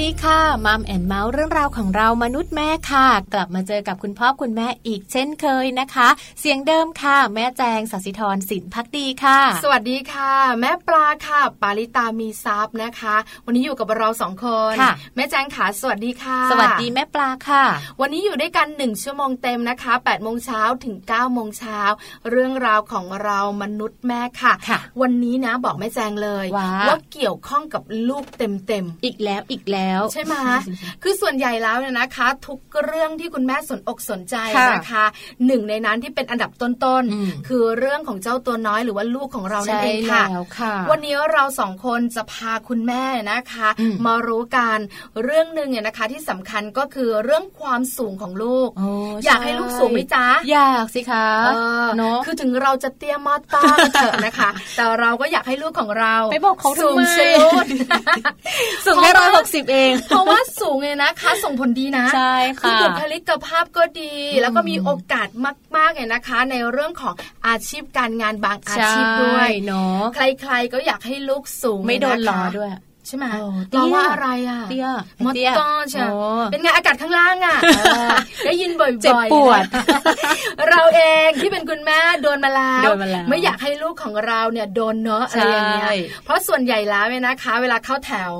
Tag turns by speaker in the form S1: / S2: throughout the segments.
S1: ดีค่ะมัมแอนเมาส์เรื่องราวของเรามนุษย์แม่ค่ะ กลับมาเจอกับคุณพ่อคุณแม่อีกเช่นเคยนะคะ เสียงเดิมค่ะ แม่แจงสัสิธรสินพักดีค่ะ
S2: สวัสดีค่ะ แม่ปลาค่ะ ปาลิตามีซับนะคะ วันนี้อยู่กับเราสองคน
S1: ค่ะ
S2: แม่แจงขาสวัสดีค่ะ
S1: สวัสดีแม่ปลาค่ะ
S2: วันนี้อยู่ด้วยกันหนึ่งชั่วโมงเต็มนะคะ8ปดโมงเช้าถึง9ก้าโมงเช้าเรื่องราวของเรามนุษย์แม่ค่ะ
S1: ค่ะ
S2: วันนี้นะบอกแม่แจงเลย
S1: ว่า
S2: เกี่ยวข้องกับลูกเต็มๆ
S1: อีกแล้วอีกแล้ว
S2: ใช่ไหมคือส่วนใหญ่แล้วเนี่ยนะคะ ทุกเรื่องที่คุณแม่สนอกสนใจนะคะหนึ่งในนั้นที่เป็นอันดับต้นๆคือเรื่องของเจ้าตัวน้อยหรือว่าลูกของเรานั่นเองค่ะ วันนี้เราสองคนจะพาคุณแม่นะคะ มารู้กันเรื่องหนึ่งเนี่ยนะคะที่สำคัญก็คือเรื่องความสูงของลูก อยากให้ลูกสูงไหมจ๊ะ
S1: อยากสิคะ
S2: เนาะคือถึงเราจะเตี้ยมอต้าเถอะนะคะ แต่เราก็อยากให้ลูกของเรา
S1: ไปบอกเขา
S2: สูง
S1: เชียวสูงแค่ร้อยหกสิบเอง
S2: เพราะว่าสูงเนี่ยนะคะ ส่งผลดีนะ
S1: ใช่ค่ะ
S2: คือบุคลิกภาพก็ดี แล้วก็มีโอกาสมากๆเนี่ยนะคะ ในเรื่องของอาชีพการงานบางอาชีพด้วย
S1: เนาะ
S2: ใครๆก็อยากให้ลูกสูง
S1: ไม่โดนล้อด้วย
S2: ใช่ไหมเราว่าอะไรอะ
S1: เตี้ย
S2: มดต้อใช่เป็นไงอากาศข้างล่างอะได้ยินบ่อยๆ
S1: เจ็บปวด
S2: เราเองที่เป็นคุณแม่โดนมาแล้วไม่อยากให้ลูกของเราเนี่ยโดนเนาะอะไรอย่างเงี้ยเพราะส่วนใหญ่แล้วเนี่ยนะคะ เวลาเข้าแถว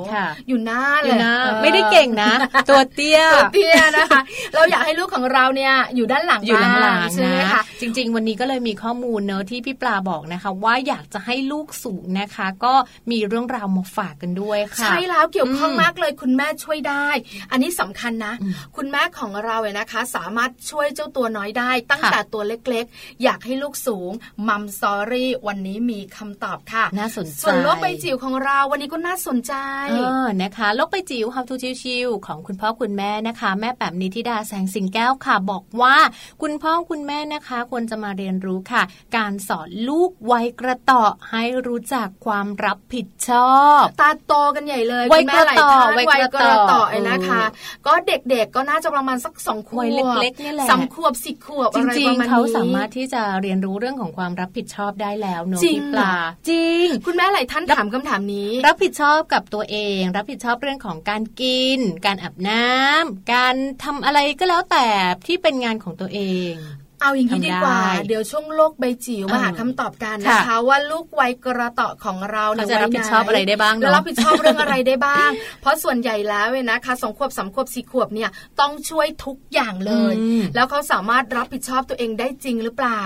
S2: อยู่หน้าเลย
S1: ไม่ได้เก่งนะ ตัวเตี้ย
S2: ตัวเตี้ยนะคะ เราอยากให้ลูกของเราเนี่ยอยู่ด้านหลัง
S1: อยู่หลัง
S2: ใช่ไหมคะ
S1: จริง ๆ วันนี้ก็เลยมีข้อมูลเนอะที่พี่ปลาบอกนะคะ ว่าอยากจะให้ลูกสูงนะคะ ก็มีเรื่องราวมาฝากกันด้วยค่ะ ใช่
S2: แล้วเกี่ยวข้องมากเลยคุณแม่ช่วยได้ อันนี้สำคัญนะ คุณแม่ของเราเนี่ยนะคะ สามารถช่วยเจ้าตัวน้อยได้ ตั้งแต่ตัวเล็กๆ อยากให้ลูกสูงมัมสอรี่วันนี้มีคำตอบค่ะ
S1: น่าสนใจ
S2: ส่วนโลกใบจิ๋วของเราวันนี้ก็น่าสนใจ
S1: เออนะคะโลกใบจิ๋ว How to ชิวๆของคุณพ่อคุณแม่นะคะ แม่แป๋มนิธิดาแสงสิงแก้วค่ะ บอกว่าคุณพ่อคุณแม่นะคะควรจะมาเรียนรู้ค่ะ การสอนลูกวัยกระต่อให้รู้จักความรับผิดชอบ
S2: ตาโตกันใหญ่เลย
S1: วัยกระต่อวัย
S2: กระต่อนะคะ ก็เด็กๆก็น่าจะประมาณสักสองขวบ
S1: เล็กๆนี่แหละ
S2: สามขวบสิขวบอะไรประมาณนี้
S1: เขาสามารถที่จะเรียนรู้เรื่องของความรับผิดชอบได้แล้วเนอะพี่ปลาจริง
S2: คุณแม่หลายท่านถามคำถามนี้
S1: รับผิดชอบกับตัวเอง รับผิดชอบเรื่องของการกิน การอาบน้ำการทำอะไรก็แล้วแต่ที่เป็นงานของตัวเอง
S2: เอาอย่างนี้ดีกว่า เดี๋ยวช่วงโลกใบจิ๋วมาหาคำตอบกันนะคะ ว่าลูกวัยกระต่อของเรา
S1: เจะรับผิดชอบอะไรได้บ้างเรา
S2: รับผิดชอบเรื่องอะไรได้บ้าง เพราะส่วนใหญ่แล้วเว้นะคะสองขวบสามขวบสี่ขวบเนี่ยต้องช่วยทุกอย่างเลย แล้วเขาสามารถรับผิดชอบตัวเองได้จริงหรือเปล่า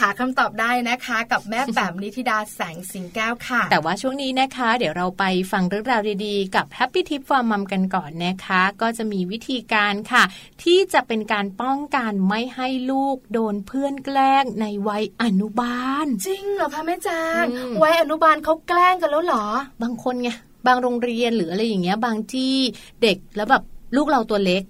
S2: หาคำตอบได้นะคะ กับแม่แบบนิธิดาแสงสิงแก้วค่ะ
S1: แต่ว่าช่วงนี้นะคะ เดี๋ยวเราไปฟังเรื่องราวดีๆ กับ Happy Tip for Mom กันก่อนนะคะ ก็จะมีวิธีการค่ะ ที่จะเป็นการป้องกันไม่ให้ลูกโดนเพื่อนแกล้งในวัยอนุบาล
S2: จริงเหรอคะแม่จางวัยอนุบาลเขาแกล้งกันแล้วเหรอ
S1: บางคนไงบางโรงเรียนหรืออะไรอย่างเงี้ย บางที่เด็กแล้วแบบลูกเราตัวเล็ก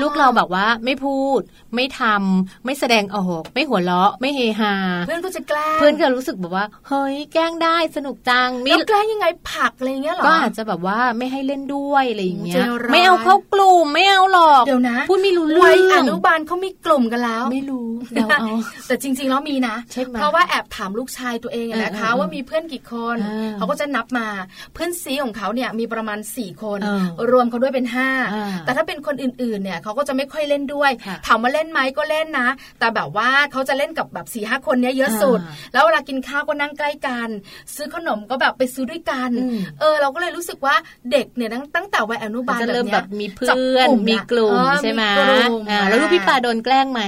S1: ลูกเราแบบว่าไม่พูด ไม่ทำไม่แสดงออก ไม่หัวเราะ ไม่เฮฮา
S2: เพื่อนก็จะแกล้ง
S1: เพื่อนก็รู้สึกแบบว่า เฮ้ยแกล้งได้สนุกจัง
S2: แล้วแกล้งยังไงผักอะไรเงี้ยหรอก็
S1: อาจจะแบบว่าไม่ให้เล่นด้วยอะไรอย่างเงี้ยไม่เอาเข้ากลุ่มไม่เอาหรอก
S2: เดี๋ยวนะ
S1: พูดไม่รู้เรื่อง
S2: อนุบาลเขามีกลุ่มกันแล้ว
S1: ไม่รู้เดาเอา
S2: แต่จริง ๆ แล้วมีนะ เพราะว่าแอบถามลูกชายตัวเองนะคะว่ามีเพื่อนกี่คนเขาก็จะนับมาเพื่อนซีของเขาเนี่ยมีประมาณสี่คนรวมเขาด้วยเป็นห้าแต่ถ้าเป็นคนอื่นๆเนี่ยเขาก็จะไม่ค่อยเล่นด้วยถามว่าเล่นไหมก็เล่นนะ แต่แบบว่าเขาจะเล่นกับแบบสี่ห้าคนเนี้ยเยอะสุด แล้วเวลากินข้าวก็นั่งใกล้กัน ซื้อขนมก็แบบไปซื้อด้วยกัน เออ เราก็เลยรู้สึกว่าเด็กเนี่ยตั้งแต่วัยอนุบาล
S1: จะเริ่มแบบมีเพื่อนมีกลุ่มใช่ไหมแล้วลูกพี่ปาโดนแกล้งไหม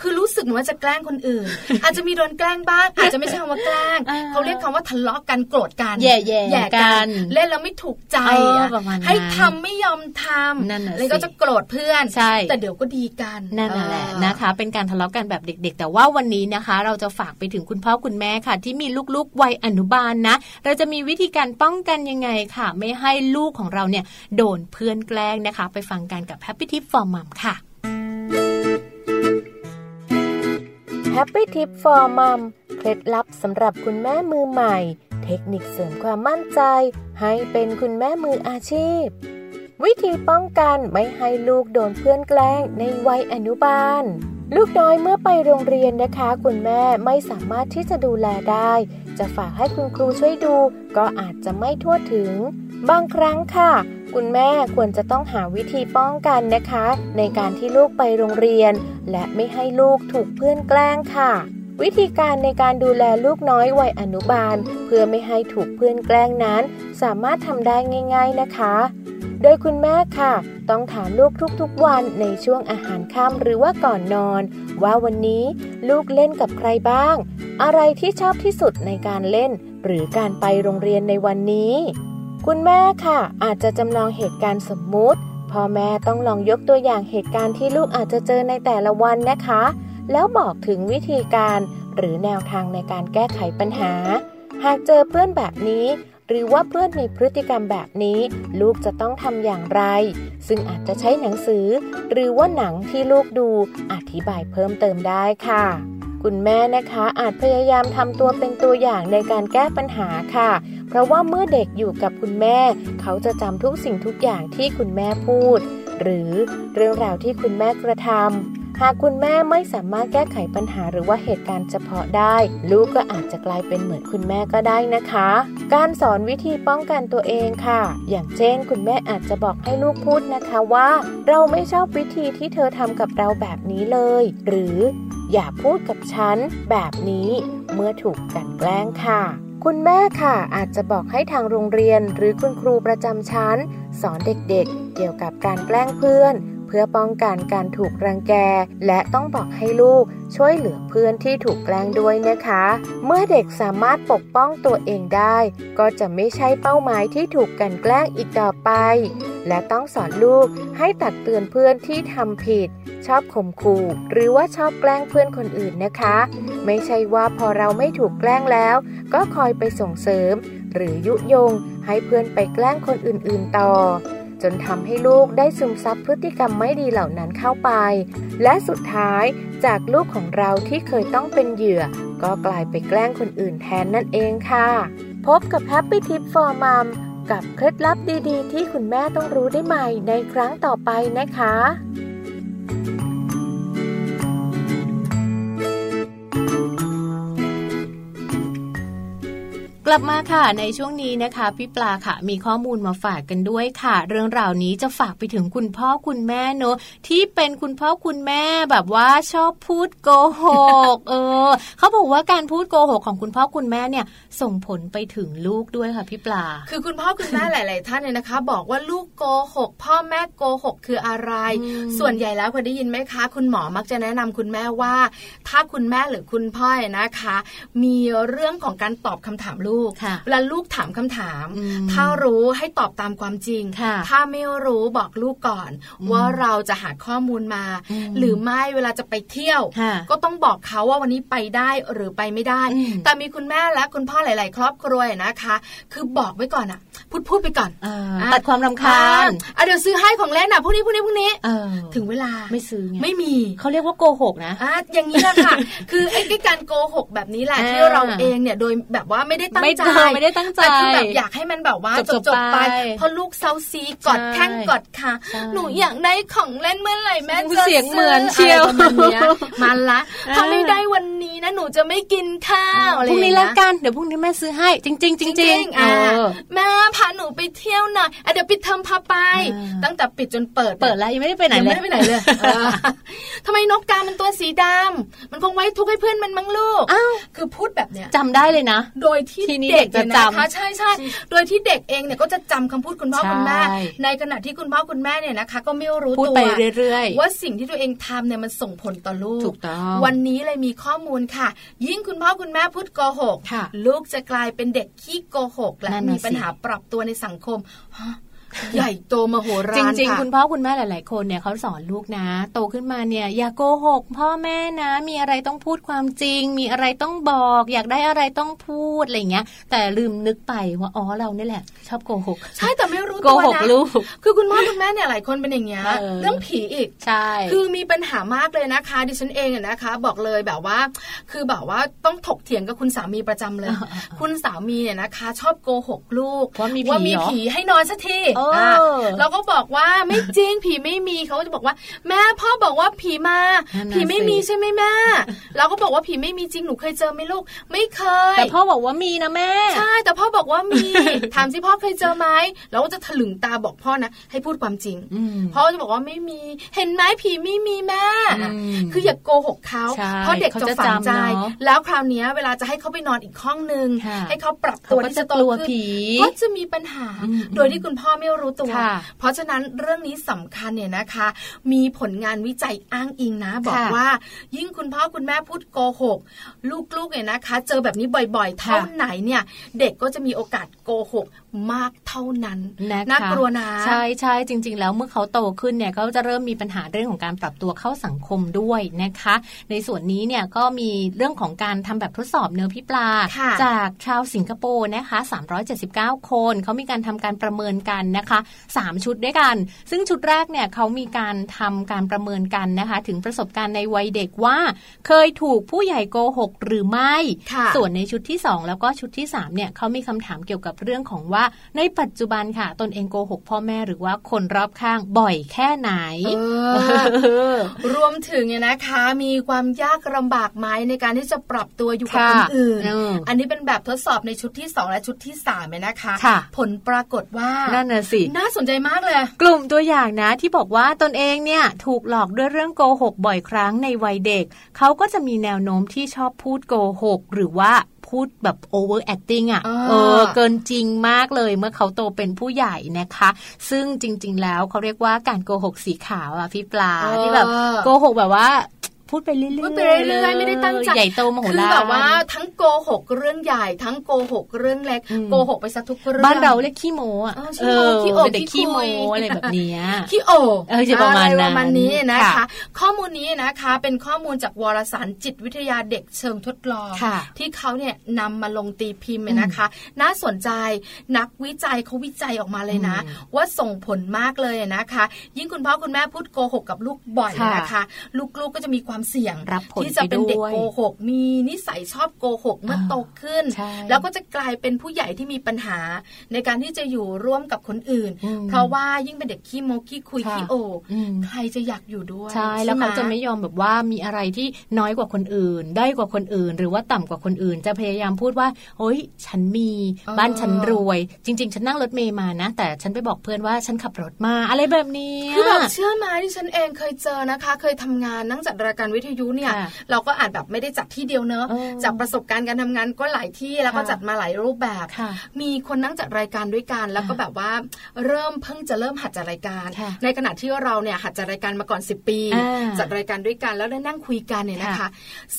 S2: คือรู้สึกเหมือนว่าจะแกล้งคนอื่น อาจจะมีโดนแกล้งบ้างอาจจะไม่ใช่คำว่าแกล้งเขาเรียกคำว่าทะเลาะกันโกรธกัน
S1: แย่แย่กัน
S2: เล่นแล้วไม่ถูกใจให้ทำไม่ยอมทำแล้วก็จะโกรธเพื่อน
S1: ใช่
S2: แต่เดี๋ยวก็ดีกัน
S1: นั่นแหละนะคะ เป็นการทะเลาะกันแบบเด็ก ๆ แต่ว่าวันนี้นะคะ เราจะฝากไปถึงคุณพ่อคุณแม่ค่ะ ที่มีลูกๆวัยอนุบาลนะ เราจะมีวิธีการป้องกันยังไงค่ะ ไม่ให้ลูกของเราเนี่ยโดนเพื่อนแกล้งนะคะ ไปฟังกันกับ Happy Tip for Mom ค่ะ
S3: Happy Tip for Mom เคล็ดลับสำหรับคุณแม่มือใหม่ เทคนิคเสริมความมั่นใจ ให้เป็นคุณแม่มืออาชีพ วิธีป้องกันไม่ให้ลูกโดนเพื่อนแกล้งในวัยอนุบาล ลูกน้อยเมื่อไปโรงเรียนนะคะ คุณแม่ไม่สามารถที่จะดูแลได้ จะฝากให้คุณครูช่วยดู ก็อาจจะไม่ทั่วถึง บางครั้งค่ะ คุณแม่ควรจะต้องหาวิธีป้องกันนะคะ ในการที่ลูกไปโรงเรียน และไม่ให้ลูกถูกเพื่อนแกล้งค่ะ วิธีการในการดูแลลูกน้อยวัยอนุบาล เพื่อไม่ให้ถูกเพื่อนแกล้งนั้น สามารถทำได้ง่าย ๆนะคะ โดยคุณแม่ค่ะ ต้องถามลูกทุกๆวันในช่วงอาหารค่ำหรือว่าก่อนนอน ว่าวันนี้ลูกเล่นกับใครบ้าง อะไรที่ชอบที่สุดในการเล่น หรือการไปโรงเรียนในวันนี้ คุณแม่ค่ะ อาจจะจำลองเหตุการณ์สมมุติพ่อแม่ต้องลองยกตัวอย่างเหตุการณ์ที่ลูกอาจจะเจอในแต่ละวันนะคะ แล้วบอกถึงวิธีการหรือแนวทางในการแก้ไขปัญหา หากเจอเพื่อนแบบนี้ หรือว่าเพื่อนมีพฤติกรรมแบบนี้ ลูกจะต้องทำอย่างไร ซึ่งอาจจะใช้หนังสือ หรือว่าหนังที่ลูกดูอธิบายเพิ่มเติมได้ค่ะ คุณแม่นะคะอาจพยายามทำตัวเป็นตัวอย่างในการแก้ปัญหาค่ะ เพราะว่าเมื่อเด็กอยู่กับคุณแม่ เขาจะจำทุกสิ่งทุกอย่างที่คุณแม่พูด หรือเรื่องราวที่คุณแม่กระทำหากคุณแม่ไม่สามารถแก้ไขปัญหาหรือว่าเหตุการณ์เฉพาะได้ ลูกก็อาจจะกลายเป็นเหมือนคุณแม่ก็ได้นะคะ การสอนวิธีป้องกันตัวเองค่ะ อย่างเช่น คุณแม่อาจจะบอกให้ลูกพูดนะคะว่า เราไม่ชอบวิธีที่เธอทำกับเราแบบนี้เลย หรือ อย่าพูดกับฉันแบบนี้เมื่อถูกกันแกล้งค่ะ คุณแม่ค่ะ อาจจะบอกให้ทางโรงเรียนหรือคุณครูประจำชั้น สอนเด็กๆ เกี่ยวกับการแกล้งเพื่อน เพื่อป้องกันการถูกรังแก และต้องบอกให้ลูกช่วยเหลือเพื่อนที่ถูกแกล้งด้วยนะคะ เมื่อเด็กสามารถปกป้องตัวเองได้ ก็จะไม่ใช่เป้าหมายที่ถูกกันแกล้งอีกต่อไป และต้องสอนลูกให้ตักเตือนเพื่อนที่ทำผิด ชอบข่มขู่หรือว่าชอบแกล้งเพื่อนคนอื่นนะคะ ไม่ใช่ว่าพอเราไม่ถูกแกล้งแล้ว ก็คอยไปส่งเสริม หรือยุยงให้เพื่อนไปแกล้งคนอื่นๆต่อ จนทำให้ลูกได้ซึมซับพฤติกรรมไม่ดีเหล่านั้นเข้าไป และสุดท้ายจากลูกของเราที่เคยต้องเป็นเหยื่อ ก็กลายไปแกล้งคนอื่นแทนนั่นเองค่ะ พบกับ Happy Tip for Mom กับเคล็ดลับดีๆ ที่คุณแม่ต้องรู้ได้ใหม่ในครั้งต่อไปนะคะ
S1: กลับมาค่ะในช่วงนี้นะคะพี่ปลาค่ะ มีข้อมูลมาฝากกันด้วยค่ะ เรื่องราวนี้จะฝากไปถึงคุณพ่อคุณแม่เนอะที่เป็นคุณพ่อคุณแม่แบบว่าชอบพูดโกหกเออเขาบอกว่าการพูดโกหกของคุณพ่อคุณแม่เนี่ย ส่งผลไปถึงลูกด้วยค่ะพี่ปลา
S2: คือคุณพ่อคุณแม่หลาย ๆ ท่านเนี่ยนะคะ บอกว่าลูกโกหกพ่อแม่โกหกคืออะไร ส่วนใหญ่แล้วเคยได้ยินไหมคะ คุณหมอมักจะแนะนำคุณแม่ว่า ถ้าคุณแม่หรือคุณพ่อนะคะ มีเรื่องของการตอบคำถามลูกูก เวลาลูกถามคำถาม ถ้ารู้ให้ตอบตามความจริง ถ้าไม่รู้บอกลูกก่อน ว่าเราจะหาข้อมูลมา หรือไม่เวลาจะไปเที่ยว ก็ต้องบอกเขาว่าวันนี้ไปได้หรือไปไม่ได้ แต่มีคุณแม่และคุณพ่อหลาย ๆ ครอบครัวนะคะ คือบอกไว้ก่อนอะพูดพูดไปก่อน
S1: ตัดความรำคาญ
S2: เดี๋ยวซื้อให้ของเล่นนะพวกนี้พวกนี้พวกนี้ถึงเวลา
S1: ไม่ซื้อ
S2: ไม่มี
S1: เขาเรียกว่าโกหกนะ
S2: อะอย่างนี้แหละค่ะ คือไอ้การโกหกแบบนี้แหละที่เราเองเนี่ยโดยแบบว่าไม่ได้ตั้งใจ
S1: ไม่ได้ตั้งใจ
S2: แต่คือแบบอยากให้มันแบบว่าจบจบไปพอลูกเซาซีกอดแข้งกอดขาหนูอยากได้ของเล่นเมื่อไหร่แม่จะ
S1: เสียงเหมือนเชียว
S2: มันละถ้าไม่ได้วันนี้นะหนูจะไม่กินข้าวอะไรพ
S1: รุ่งนี้แล้วกันเดี๋ยวพรุ่งนี้แม่ซื้อให้ จริงจริงจริง
S2: แม่พาหนูไปเที่ยวหน่อยเดี๋ยวปิดเทอมพาไป ตั้งแต่ปิดจนเปิด
S1: เปิดแล้วยังไม่ได้ไปไหน
S2: เลยไม่ได้ไปไหนเลยทำไมนกกามันตัวสีดำมันคงไว้ทุกให้เพื่อนมันมั้งลูกคือพูดแบบเนี้ย
S1: จำได้เลยนะ
S2: โดยที่เด็กจะจำใช่ใช่โดยที่เด็กเองเนี่ยก็จะจำคำพูดคุณพ่อคุณแม่ ในขณะที่คุณพ่อคุณแม่เนี่ยนะคะ ก็ไม่รู้ตัวว่าสิ่งที่ตัวเองทำเนี่ยมันส่งผลต่อลูกวันนี้เลยมีข้อมูลค่ะ ยิ่งคุณพ่อคุณแม่พูดโกหกลูกจะกลายเป็นเด็กขี้โกหกและมีปัญหาปรับตัวในสังคม ใหญ่โตมโหฬาร
S1: จริง ๆ คุณพ่อคุณแม่หลาย ๆ คนเนี่ยเขาสอนลูกนะ โตขึ้นมาเนี่ยอย่าโกหก พ่อแม่นะ มีอะไรต้องพูดความจริง มีอะไรต้องบอก อยากได้อะไรต้องพูดอะไรเงี้ย แต่ลืมนึกไปว่าอ๋อเราเนี่ยแหละ ชอบโกหก
S2: ใช่แต่ไม่รู้
S1: ตัวนะโกหกลูก
S2: คือคุณพ่อคุณแม่เนี่ยหลายคนเป็นอย่างเงี้ยเรื่องผีอีก
S1: ใช่
S2: คือมีปัญหามากเลยนะคะ ดิฉันเองนะคะ บอกเลยแบบว่า คือแบบว่าต้องถกเถียงกับคุณสามีประจำเลย คุณสามีเนี่ยนะคะ ชอบโกหกลูกว่ามีผีให้นอนสักทีเราก็บอกว่าไม่จริงผีไม่มีเขาจะบอกว่า แม่พ่อบอกว่าผีมา ผีไม่มีใช่ไหมแม่เราก็บอกว่าผีไม่มีจริงหนูเคยเจอไหมลูก ไม่เค
S1: ย แต่พ่อบอกว่ามีนะแม่
S2: ใช่แต่พ่อบอกว่ามีถามสิพ่อเคยเจอไหมเราก็จะถลึงตาบอกพ่อนะให้พูดความจริงพ่อจะบอกว่าไม่มี เห็นไหมผีไม่มีแม่คืออย่าโกหกเขาเพราะเด็กจะฝังใจ แล้วคราวนี้เวลาจะให้เขาไปนอนอีกห้องนึงให้เขาปรับตัวที่จะโตขึ้นก็จะมีปัญหา โดยที่คุณพ่อไม่รู้ตัว เพราะฉะนั้นเรื่องนี้สำคัญเนี่ยนะคะ มีผลงานวิจัยอ้างอิงนะ บอกว่า ยิ่งคุณพ่อคุณแม่พูดโกหก ลูกๆเนี่ยนะคะ เจอแบบนี้บ่อยๆ เท่าไหนเนี่ย เด็กก็จะมีโอกาสโกหก มากเท่านั้น
S1: นะคะ
S2: น่ากลัวนะ
S1: ใช่ใช่จริง ๆ แล้วเมื่อเขาโตขึ้นเนี่ยก็จะเริ่มมีปัญหาเรื่องของการปรับตัวเข้าสังคมด้วยนะคะ ในส่วนนี้เนี่ยก็มีเรื่องของการทำแบบทดสอบเนื้อพิปลา จากชาวสิงคโปร์นะคะ 379 คนเขามีการทำการประเมินกันนะคะ 3 ชุดด้วยกัน ซึ่งชุดแรกเนี่ยเขามีการทำการประเมินกันนะคะ ถึงประสบการณ์ในวัยเด็กว่า เคยถูกผู้ใหญ่โกหกหรือไม่ ส่วนในชุดที่ 2 แล้วก็ชุดที่3เนี่ยเขามีคำถามเกี่ยวกับเรื่องของว่าในปัจจุบันค่ะ ตนเองโกหกพ่อแม่หรือว่าคนรอบข้างบ่อยแค่ไหน
S2: รวมถึงเนี่ยนะคะ มีความยากลำบากไหมในการที่จะปรับตัวอยู่กับคนอื่นอันนี้เป็นแบบทดสอบในชุดที่ 2 และชุดที่3เลยนะคะ ผลปรากฏว่า
S1: นั่นน่ะสิ
S2: น่าสนใจมากเลย
S1: กลุ่มตัวอย่างนะที่บอกว่าตนเองเนี่ยถูกหลอกด้วยเรื่องโกหกบ่อยครั้งในวัยเด็ก เขาก็จะมีแนวโน้มที่ชอบพูดโกหกหรือว่า พูดแบบ over acting อะเออเกินจริงมากเลยเมื่อเขาโตเป็นผู้ใหญ่นะคะ ซึ่งจริง ๆ แล้วเขาเรียกว่าการโกหกสีขาวอะพี่ปลาที่แบบโกหกแบบว่า พูดไปเรื่อยๆพูด
S2: ไปเรื่อยๆไม่ได้ตั้งใจ
S1: ใหญ่โตมโหฬาร
S2: คือแบบว่าทั้งโกหกเรื่องใหญ่ ทั้งโกหกเรื่องเล็กโกหกไปซะทุกเรื่อง
S1: บ้านเราเรียกขี้โมอะ
S2: เออขี้โอ
S1: ขี้โมอะไรแบบนี้
S2: ขี้โอ
S1: เออจะประมาณนั้น
S2: ประมาณนี้นะคะ ข้อมูลนี้นะคะเป็นข้อมูลจากวารสารจิตวิทยาเด็กเชิงทดลอง ที่เขาเนี่ยนำมาลงตีพิมพ์นะคะ น่าสนใจนักวิจัยเขาวิจัยออกมาเลยนะ ว่าส่งผลมากเลยนะคะ ยิ่งคุณพ่อคุณแม่พูดโกหกกับลูกบ่อยนะคะ ลูกๆก็จะมีความเสี่ยง
S1: รับ
S2: ที่จะเป็นเด็กโกหก มีนิสัยชอบโกหกเมื่อโตขึ้น แล้วก็จะกลายเป็นผู้ใหญ่ที่มีปัญหา ในการที่จะอยู่ร่วมกับคนอื่น เพราะว่ายิ่งเป็นเด็กขี้โมขี้คุยขี้โอใครจะอยากอยู่ด้วย
S1: ใช่แล้วเขาจะไม่ยอมแบบว่ามีอะไรที่น้อยกว่าคนอื่น ได้กว่าคนอื่น หรือว่าต่ำกว่าคนอื่น จะพยายามพูดว่าเฮ้ย ฉันมีบ้านฉันรวย จริง ๆ ฉันนั่งรถเมย์มานะ แต่ฉันไปบอกเพื่อนว่าฉันขับรถมาอะไรแบบนี้
S2: คือแบบเชื่อไหมที่ฉันเองเคยเจอนะคะ เคยทำงานนั่งจัดรายการวิทยุเนี่ยเราก็อาจแบบไม่ได้จัดที่เดียวเนอะจากประสบการณ์การทำงานก็หลายที่แล้วก็จัดมาหลายรูปแบบ มีคนนั่งจัดรายการด้วยกันแล้วก็แบบว่าเริ่มเพิ่งจะเริ่มหัดจัดรายการ ในขณะที่เราเนี่ยหัดจัดรายการมาก่อน 10 ปี จัดรายการด้วยกันแล้วได้นั่งคุยกันเนี่ยนะคะ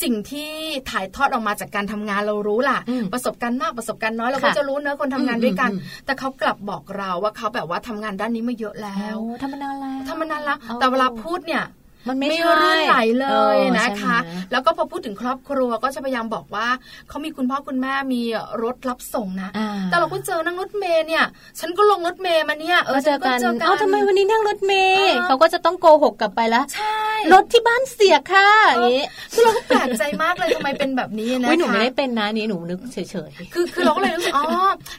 S2: สิ่งที่ถ่ายทอดออกมาจากการทำงานเรารู้ล่ะ ประสบการณ์มากประสบการณ์น้อยเราก็จะรู้เนอะคนทำงานด้วยกัน แต่เขากลับบอกเราว่าเขาแบบว่าทำงานด้านนี้มาเยอะแล้ว
S1: ทำมานานแล้ว
S2: ทำมานานแล้วแต่เวลาพูดเนี่ย
S1: มันไม่
S2: รื่นไหลเลยนะคะ แล้วก็พอพูดถึงครอบครัวก็จะพยายามบอกว่าเขามีคุณพ่อคุณแม่มีรถรับส่งนะ แต่เราก็เจอนั่งรถเมย์เนี่ย ฉันก็ลงรถเมย์มาเนี่ย
S1: เออเจอกันเอ้าทำไมวันนี้นั่งรถเมย์เขาก็จะต้องโกหกกลับไปแล้ว
S2: ใช่
S1: รถที่บ้านเสียค่ะอย่างนี้
S2: คือเราก็แปลกใจมากเลยทำไมเป็นแบบนี้นะ
S1: คะหนูไม่ได้เป็นนะนี่หนูนึกเฉย
S2: ๆคือคือเราก็เลยรู้สึกอ๋อ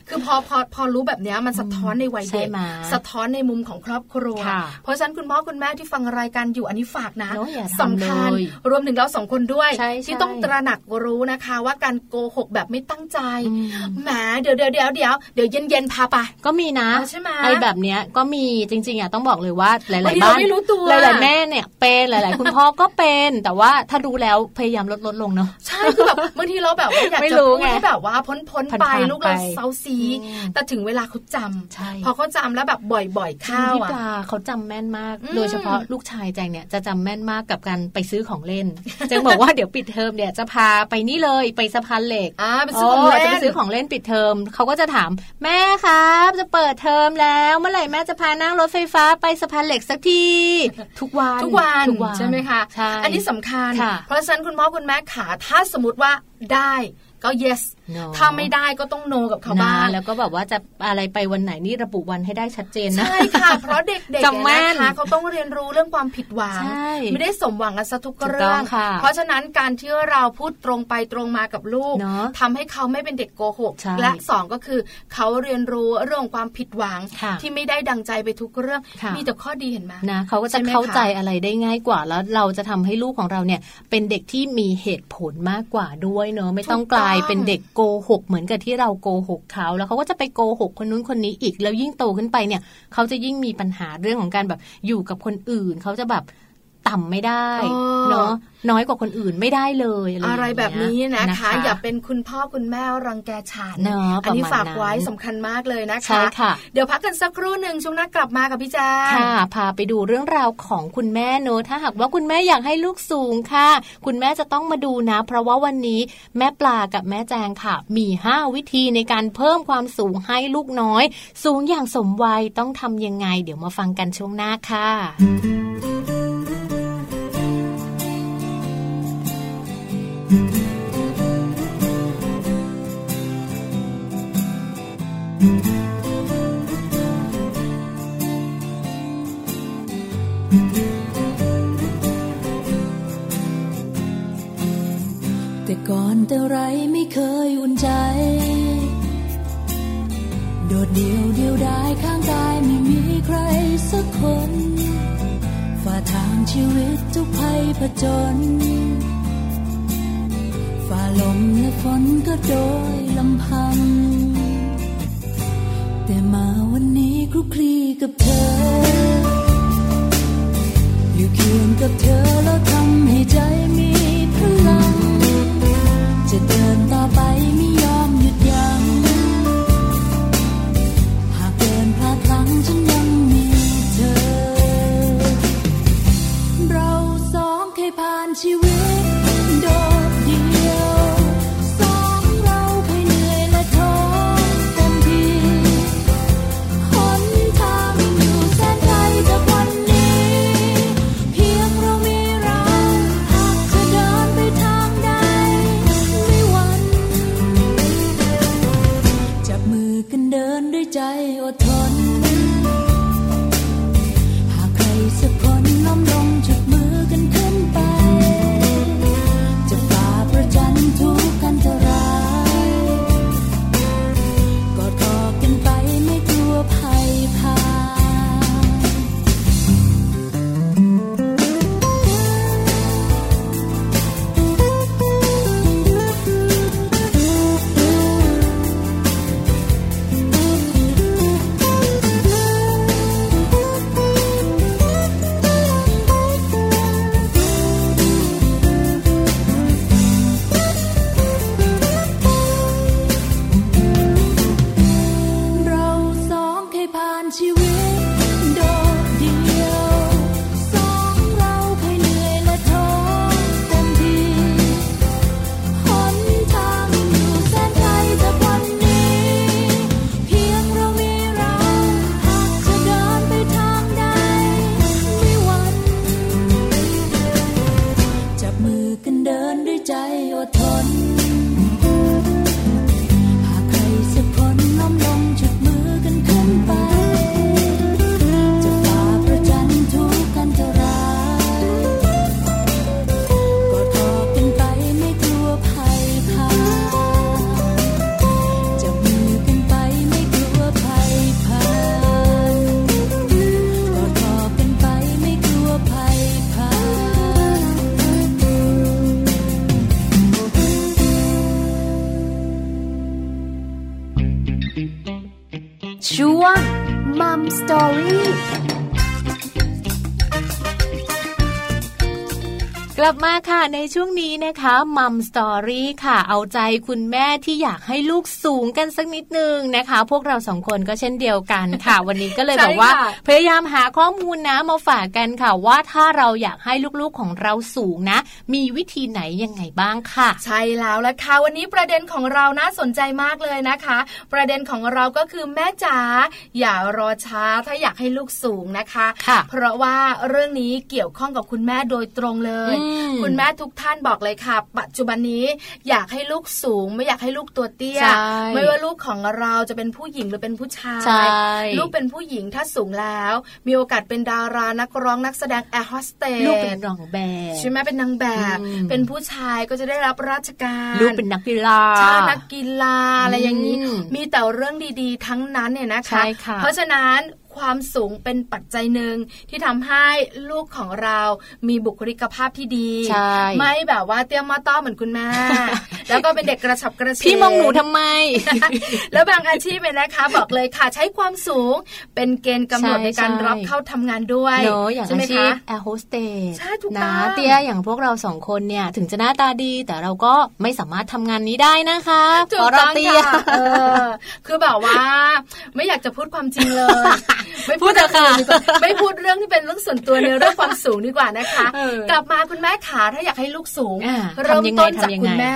S2: คือพอพอพอรู้แบบนี้มันสะท้อนในวัยเด็กสะท้อนในมุมของครอบครัว เพราะฉะนั้นคุณพ่อคุณแม่ที่ฟังรายการอยู่อันนี้ฝากนะสำคัญรวมถึงเราสองคนด้วย ที่ต้องตระหนักรู้นะคะ ว่าการโกหกแบบไม่ตั้งใจแหมเดี๋ยวเดี๋ยวเดี๋ยวเดี๋ยวเดี๋ยวเย็นเย็นพาไป
S1: ก็มีนะ
S2: ใช่ไหม
S1: ไอ้แบบเนี้ยก็มีจริงๆอะต้องบอกเลยว่าหลายๆบ้านหลายๆแม่เนี่ยเป็นหลาย ๆ คุณพ่อก็เป็นแต่ว่าถ้ารู้แล้วพยายามลดลดลงเนาะ
S2: ใช่คือแบบบางทีเราแบบว่าอยากจะพูดให้แบบว่าพ้นพ้นไปลูกเราเซาซีแต่ถึงเวลาเขาจำพอเขาจำแล้วแบบบ่อยๆข้าว
S1: อะเขาจำแม่นมาก โดยเฉพาะลูกชายแจงเนี่ยจะจำแม่นมากกับการไปซื้อของเล่นจังบอกว่าเดี๋ยวปิดเทอมเนี่ยจะพาไปนี่เลยไปสะพานเหล็ก
S2: อ่าไปซื้อของเล่น
S1: จะไปซื้อของเล่นปิดเทอมเขาก็จะถามแม่ครับ จะเปิดเทอมแล้ว เมื่อไหร่แม่จะพานั่งรถไฟฟ้าไปสะพานเหล็กสักทีทุกวัน
S2: ทุกวันใช่ไหมคะอันนี้สำคัญ เพราะฉะนั้นคุณพ่อคุณแม่ขาถ้าสมมติว่าได้ก็ yes ถ้าไม่ได้ก็ต้อง no กับเขาบ้าง
S1: แล้วก็แบบว่าจะอะไรไปวันไหนนี่ระบุวันให้ได้ชัดเจนนะ
S2: ใช่ค่ะ เพราะเด็กๆนะคะเขาต้องเรียนรู้เรื่องความผิดหวัง ไม่ได้สมหวังกันซะทุกเรื่องเพราะฉะนั้นการที่เราพูดตรงไปตรงมากับลูกทำให้เขาไม่เป็นเด็กโกหกและสองก็คือเขาเรียนรู้เรื่องความผิดหวังที่ไม่ได้ดังใจไปทุกเรื่องมีแต่ข้อดีเห็นไหม
S1: นะเขาก็จะเข้าใจอะไรได้ง่ายกว่าแล้วเราจะทำให้ลูกของเราเนี่ยเป็นเด็กที่มีเหตุผลมากกว่าด้วยเนอะไม่ต้องกลายเป็นเด็กโกหกเหมือนกับที่เราโกหกเขา แล้วเขาก็จะไปโกหกคนนู้นคนนี้อีก แล้วยิ่งโตขึ้นไปเนี่ย เขาจะยิ่งมีปัญหาเรื่องของการแบบอยู่กับคนอื่น เขาจะแบบ ต่ำไม่ได้เนาะน้อยกว่าคนอื่นไม่ได้เลย
S2: อะไรแบบนี้นะคะ อย่าเป็นคุณพ่อคุณแม่รังแกฉันอันนี้ฝากไว้สำคัญมากเลยนะคะใช่
S1: ค่ะ
S2: เดี๋ยวพักกันสักครู่หนึ่งช่วงหน้ากลับมากับพี่แจ้
S1: ค่ะ พาไปดูเรื่องราวของคุณแม่เนอะถ้าหากว่าคุณแม่อยากให้ลูกสูงค่ะ คุณแม่จะต้องมาดูนะ เพราะว่าวันนี้แม่ปลากับแม่แจงค่ะ มี 5 วิธีในการเพิ่มความสูงให้ลูกน้อย สูงอย่างสมวัยต้องทำยังไง เดี๋ยวมาฟังกันช่วงหน้าค่ะ แต่
S4: ก่อนแต่ไรไม่เคยอุ่นใจ โดดเดี่ยวเดียวดายข้างกายไม่มีใครสักคน ฝ่าทางชีวิตทุกภัยผจญ ฝ่าลมและฝนก็โดยลำพัง แต่มาวันนี้คลุกคลีกับเธอ อยู่เคียงกับเธอแล้วทำให้ใจมีพลัง จะเดินต่อไปไม่ยอมหยุดยัง้งหากเดินพลาดพลั้งฉันยังมีเธอ เราสองเคยผ่านชีวิต ลับมาก ในช่วงนี้นะคะมัม
S3: สตอรี่
S1: ค่ะ เอาใจคุณแม่ที่อยากให้ลูกสูงกันสักนิดนึงนะคะ พวกเราสองคนก็เช่นเดียวกันค่ะ วันนี้ก็เลย
S2: ใช่
S1: แบบว่า
S2: ค่ะ
S1: พยายามหาข้อมูลนะมาฝากกันค่ะ ว่าถ้าเราอยากให้ลูกๆของเราสูงนะ มีวิธีไหนยังไงบ้างค่ะ
S2: ใช่แล้วละค่ะวันนี้ประเด็นของเราน่าสนใจมากเลยนะคะ ประเด็นของเราก็คือแม่จ๋าอย่ารอช้าถ้าอยากให้ลูกสูงนะคะ
S1: ค่ะ
S2: เพราะว่าเรื่องนี้เกี่ยวข้องกับคุณแม่โดยตรงเลย
S1: อืม
S2: คุณแม่ทุกท่านบอกเลยค่ะ ปัจจุบันนี้อยากให้ลูกสูง ไม่อยากให้ลูกตัวเตี้ย
S1: ใช่
S2: ไม่ว่าลูกของเราจะเป็นผู้หญิงหรือเป็นผู้ชาย
S1: ใช่
S2: ลูกเป็นผู้หญิงถ้าสูงแล้ว มีโอกาสเป็นดารานักร้องนักแสดงแอร์โฮสเตส
S1: ลูกเป็นรองแบบ
S2: ใช่ไหมเป็นนางแบบ
S1: อืม
S2: เป็นผู้ชายก็จะได้รับราชการ
S1: ลูกเป็นนักกีฬา
S2: ใช่นักกีฬาอะไรอย่างนี้
S1: อืม
S2: มีแต่เรื่องดีๆ ทั้งนั้นเนี่ยนะคะ
S1: ใช่ค่ะ
S2: เพราะฉะนั้น คความสูงเป็นปัจจัยหนึ่งที่ทำให้ลูกของเรามีบุคลิกภาพที่ดี ไม่แบบว่าเตี้ยมาต้อเหมือนคุณแม่ แล้วก็เป็นเด็กกระฉับกระเฉง
S1: พี่มองหนูทำไม
S2: แล้วบางอาชีพเลยนะคะ บอกเลยค่ะใช้ความสูงเป็นเกณฑ์กำหนดในการรับเข้าทำงานด้วย
S1: เนาะอย่างอาชีพแอร์โฮสเตสนะเตี้ยอย่างพวกเราสองคนเนี่ยถึงจะหน้าตาดี แต่เราก็ไม่สามารถทำงานนี้ได้นะคะเพราะเราเตี้ย
S2: คือแบบว่าไม่อยากจะพูดความจริงเลย
S1: ไม่พูดอะค่ะ
S2: ไม่พูดเรื่องที่เป็นเรื่องส่วนตัวในเรื่องความสูงดีกว่านะคะ กลับมาคุณแม่ขาถ้าอยากให้ลูกสูง เริ่มต้นจากคุณแม่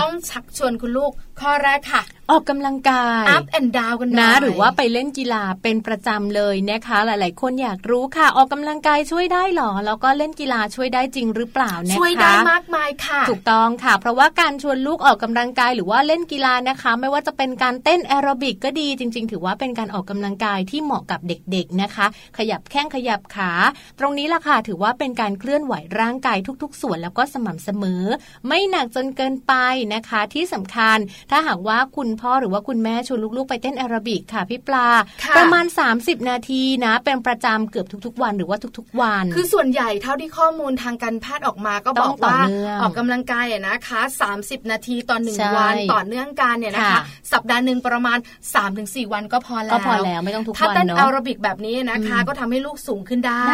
S2: ต้องชักชวนคุณลูกข้อแรกค่ะ
S1: ออกกำลังกาย
S2: up and down กัน
S1: นะ หรือว่าไปเล่นกีฬาเป็นประจำเลยนะคะ หลาย ๆ คนอยากรู้ค่ะ ออกกำลังกายช่วยได้หรอ แล้วก็เล่นกีฬาช่วยได้จริงหรือเปล่านะคะ
S2: ช่วยได้มากมายค่ะ
S1: ถูกต้องค่ะ เพราะว่าการชวนลูกออกกำลังกาย หรือว่าเล่นกีฬานะคะ ไม่ว่าจะเป็นการเต้นแอโรบิกก็ดีจริง ๆ ถือว่าเป็นการออกกำลังกายที่เหมาะกับเด็ก ๆ นะคะ ขยับแข้งขยับขา ตรงนี้ล่ะค่ะถือว่าเป็นการเคลื่อนไหวร่างกายทุก ๆ ส่วนแล้วก็สม่ำเสมอ ไม่หนักจนเกินไปนะคะ ที่สำคัญถ้าหากว่าคุณพ่อหรือว่าคุณแม่ชวนลูกๆ ไปเต้นแอโรบิกค่ะพี่ปลา ประมาณ 30 นาทีนะ เป็นประจำเกือบทุกๆ วันหรือว่าทุกๆ วัน
S2: คือส่วนใหญ่เท่าที่ข้อมูลทางการแพทย์ออกมาก็บอกว่าออกกำลังกายนะคะ 30 นาทีต่อหนึ่งวันต่อเนื่องกันเนี่ยนะคะ สัปดาห์หนึ่งประมาณ 3-4 วันก็พอแล้วก็
S1: พอแล้วไม่ต้องทุกวัน
S2: เนาะถ้าเต้นแอโรบิกแบบนี้นะคะ ก็ทำให้ลูกสูงขึ้นได้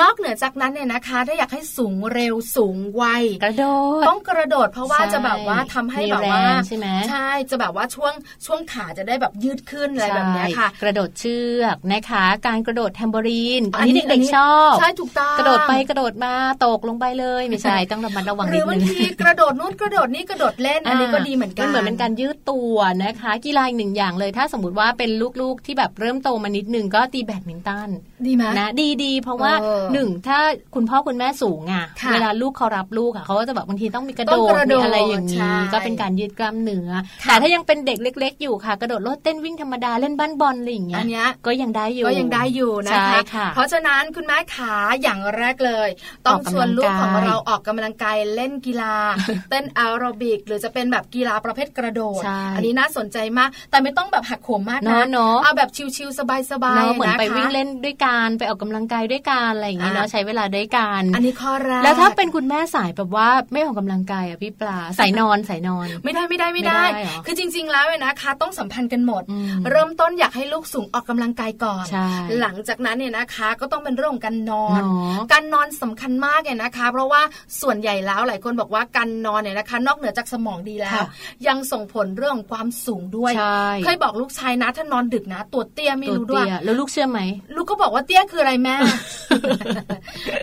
S2: นอกเหนือจากนั้นเนี่ยนะคะ ถ้าอยากให้สูงเร็วสูงไว
S1: กระโดด
S2: ต้องกระโดดเพราะว่าจะแบบว่าทำให้แบบว่า
S1: ใช่ไหม
S2: ใช่จะแบบว่าช่วงช่วงขาจะได้แบบยืดขึ้นอะไรแบบนี้ค่ะ
S1: กระโดดเชือกนะคะ การกระโดดแทรมโพลีนอันนี้เด็กๆชอบ
S2: ใช่ถูกต้อง
S1: กระโดดไปกระโดดมาตกลงไปเลยไม่ใช่ต้องระมัดระวังนิดนึงหรือบาง
S2: ทีกระโดดนู่นกระโดดนี่กระโดดเล่นอันนี้ก็ดีเหมือนกัน
S1: เหมือนเป็นการยืดตัวนะคะ กีฬาอีกหนึ่งอย่างเลย ถ้าสมมติว่าเป็นลูกๆที่แบบเริ่มโตมานิดนึงก็ตีแบดมินตัน
S2: ดีไหม
S1: นะดีดีเพราะว่าหนึ่งถ้าคุณพ่อคุณแม่สูงอะเวลาลูกเขารับลูกอะเขาก็จะแบบบางทีต้องมีกระโดดมีอะไรอย่างนี้ก็เป็นการยืดกล้ามเนื้อแต่ถ้ายังเป็นเด็กเล็ก ๆ อยู่ค่ะ กระโดดโลดเต้นวิ่งธรรมดาเล่นบ้านบอลอะไรอย่างเงี้ยอันนี้ก็ยังได้อยู่
S2: ก็ยังได้อยู่นะคะเพราะฉะนั้นคุณแม่ขาอย่างแรกเลย ต้องชวนลูกของเราออกกำลังกายเล่นกีฬา เต้นแอโรบิก หรือจะเป็นแบบกีฬาประเภทกระโดด อันนี้น่าสนใจมาก แต่ไม่ต้องแบบหักโหมมากนะเอาแบบชิวๆสบายๆ
S1: เหมือนไปวิ่งเล่นด้วยกันไปออกกำลังกายด้วยกันอะไรอย่างเงี้ยเนาะใช้เวลาด้วยกัน
S2: อันนี้ข้อแร
S1: กแล้วถ้าเป็นคุณแม่สายแบบว่าไม่ออกกำลังกายอะพี่ปลาสายนอนสายนอน
S2: ไม่ได้ไม่ได้ไม่ได้ คือจริงๆ แล้วเนะคะต้องสัมพันธ์กันหมด เริ่มต้นอยากให้ลูกสูงออกกำลังกายก่อน หลังจากนั้นเนี่ยนะคะ ก็ต้องเป็นเรื่องของการนอน การนอนสำคัญมากเนี่ยนะคะ เพราะว่าส่วนใหญ่แล้วหลายคนบอกว่าการนอนเนี่ยนะคะ นอกเหนือจากสมองดีแล้ว ยังส่งผลเรื่องของความสูงด้วย เคยบอกลูกชายนะ ถ้านอนดึกนะ ตัวเตี้ยไม่รู้ด้วย
S1: แล้วลูกเชื่อไหม
S2: ลูกก็บอกว่าเตี้ยคืออะไรแม่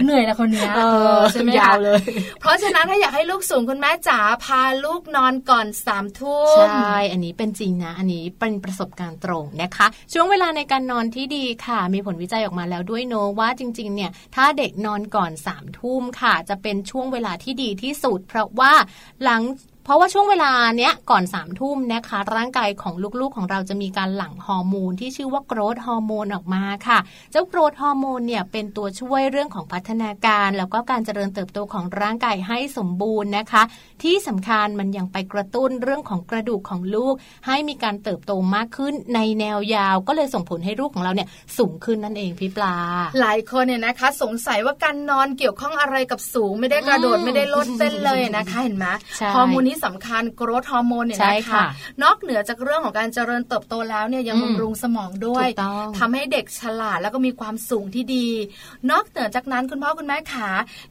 S2: เหนื่อยนะคนนี้ใช่ไหม
S1: ยาวเลย
S2: เพราะฉะนั้นถ้าอยากให้ลูกสูงคุณแม่จ๋าพาลูกนอนก่อนสามทุ่ม
S1: ใช่อันนี้เป็นจริงนะ อันนี้เป็นประสบการณ์ตรงนะคะ ช่วงเวลาในการนอนที่ดีค่ะ มีผลวิจัยออกมาแล้วด้วยโนว่าจริงๆ เนี่ยถ้าเด็กนอนก่อน3ามทุ่มค่ะ จะเป็นช่วงเวลาที่ดีที่สุด เพราะว่าหลัง ราะว่าช่วงเวลาเนี้ยก่อน3ามทุ่มนะคะ ร่างกายของลูกๆของเราจะมีการหลั่งฮอร์โมนที่ชื่อว่าโกรทฮอร์โมนออกมาค่ะ เจ้าโกรทฮอร์โมนเนี่ยเป็นตัวช่วยเรื่องของพัฒนาการ แล้วก็การเจริญเติบโตของร่างกายให้สมบูรณ์นะคะ ที่สำคัญมันยังไปกระตุ้นเรื่องของกระดูกของลูก ให้มีการเติบโตมากขึ้นในแนวยาว ก็เลยส่งผลให้ลูกของเราเนี่ยสูงขึ้นนั่นเองพี่ปลา
S2: หลายคนเนี่ยนะคะ สงสัยว่าการนอนเกี่ยวข้องอะไรกับสูง ไม่ได้กระโดดไม่ได้ลดเต้นเลยนะคะเห็นไหมฮอร์โมนนี้สำคัญโกรทฮอร์โมนเนี่ยนะคะ นอกเหนือจากเรื่องของการเจริญเติบโตแล้วเนี่ยยังบำรุงสมองด้วยทำให้เด็กฉลาดแล้วก็มีความสูงที่ดี นอกเหนือจากนั้นคุณพ่อคุณแม่ขา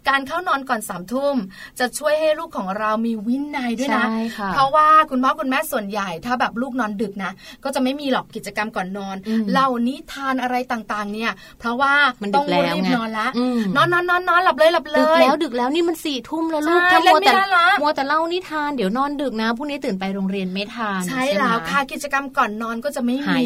S2: การเข้านอนก่อนสามทุ่มจะช่วยให้ลูกของเรามีวินัยด้วยนะ เพราะว่าคุณพ่อคุณแม่ส่วนใหญ่ ถ้าแบบลูกนอนดึกนะ ก็จะไม่มีหรอกกิจกรรมก่อนนอนเล่านิทานอะไรต่างๆ เนี่ย เพราะว่าต้องรีบนอนละนอนนอนนอนนอนหลับเลยหลับเลยดึก
S1: แล้วดึกแล้วนี่มันสี่ทุ่มแล้วลูกถ้ามัวแต่มัวแต่เล่านิทานเดี๋ยวนอนดึกนะพรุ่งนี้ตื่นไปโรงเรียนไม่ทาน
S2: ใช่แล้วค่ะกิจกรรมก่อนนอนก็จะไม่มี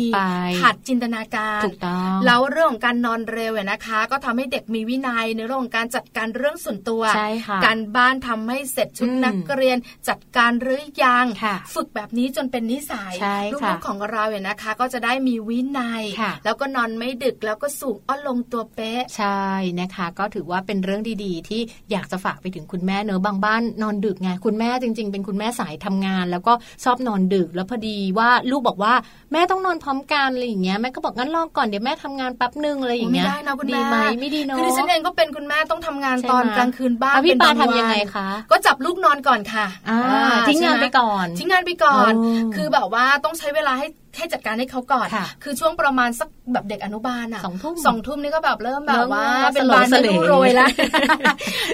S2: ขาดจินตนาการ
S1: ถูกต้อง
S2: แล้วเรื่องของการนอนเร็วเนี่ยนะคะ ก็ทำให้เด็กมีวินัยในเรื่องของการจัดการเรื่องส่วนตัว
S1: ใช่ค่ะ
S2: การบ้านทำให้เสร็จชุดนักเรียนจัดการหรือยังฝึกแบบนี้จนเป็นนิสัยลูกๆของเราเนี่ยนะคะ ก็จะได้มีวินัย แล้วก็นอนไม่ดึกแล้วก็สูงอ้อนลงตัวเป๊ะ
S1: ใช่นะคะ ก็ถือว่าเป็นเรื่องดีๆ ที่อยากจะฝากไปถึงคุณแม่เนอะบางบ้านนอนดึกไงคุณแม่จริงๆเป็นคุณแม่สายทำงาน แล้วก็ชอบนอนดึกแล้วพอดีว่าลูกบอกว่าแม่ต้องนอนพร้อมกันอะไรอย่างเงี้ยแม่ก็บอกงั้นรอก่อนเดี๋ยวแม่ทำงานแป๊บนึงอะไรอย่างเงี้ย
S2: ไม่ได้นะคุณแม่
S1: ดีไหมไม่ดีเนาะ
S2: คือดิฉันเองก็เป็นคุณแม่ต้องทำงานตอนกลางคืนบ้าง
S1: พี่ปาทำยังไงคะ
S2: ก็จับลูกนอนก่อนค่ะ
S1: ทิ้งงานไปก่อน
S2: ทิ้งงานไปก่อน คือแบบว่าต้องใช้เวลาให้ ให้จัดการให้เขาก่อนคือช่วงประมาณสักแบบเด็กอนุบาลอะ
S1: สองทุ่ม
S2: สองทุ่มนี่ก็แบบเริ่มแบบว่าเป็นบานไม่รู้โรยแล้ว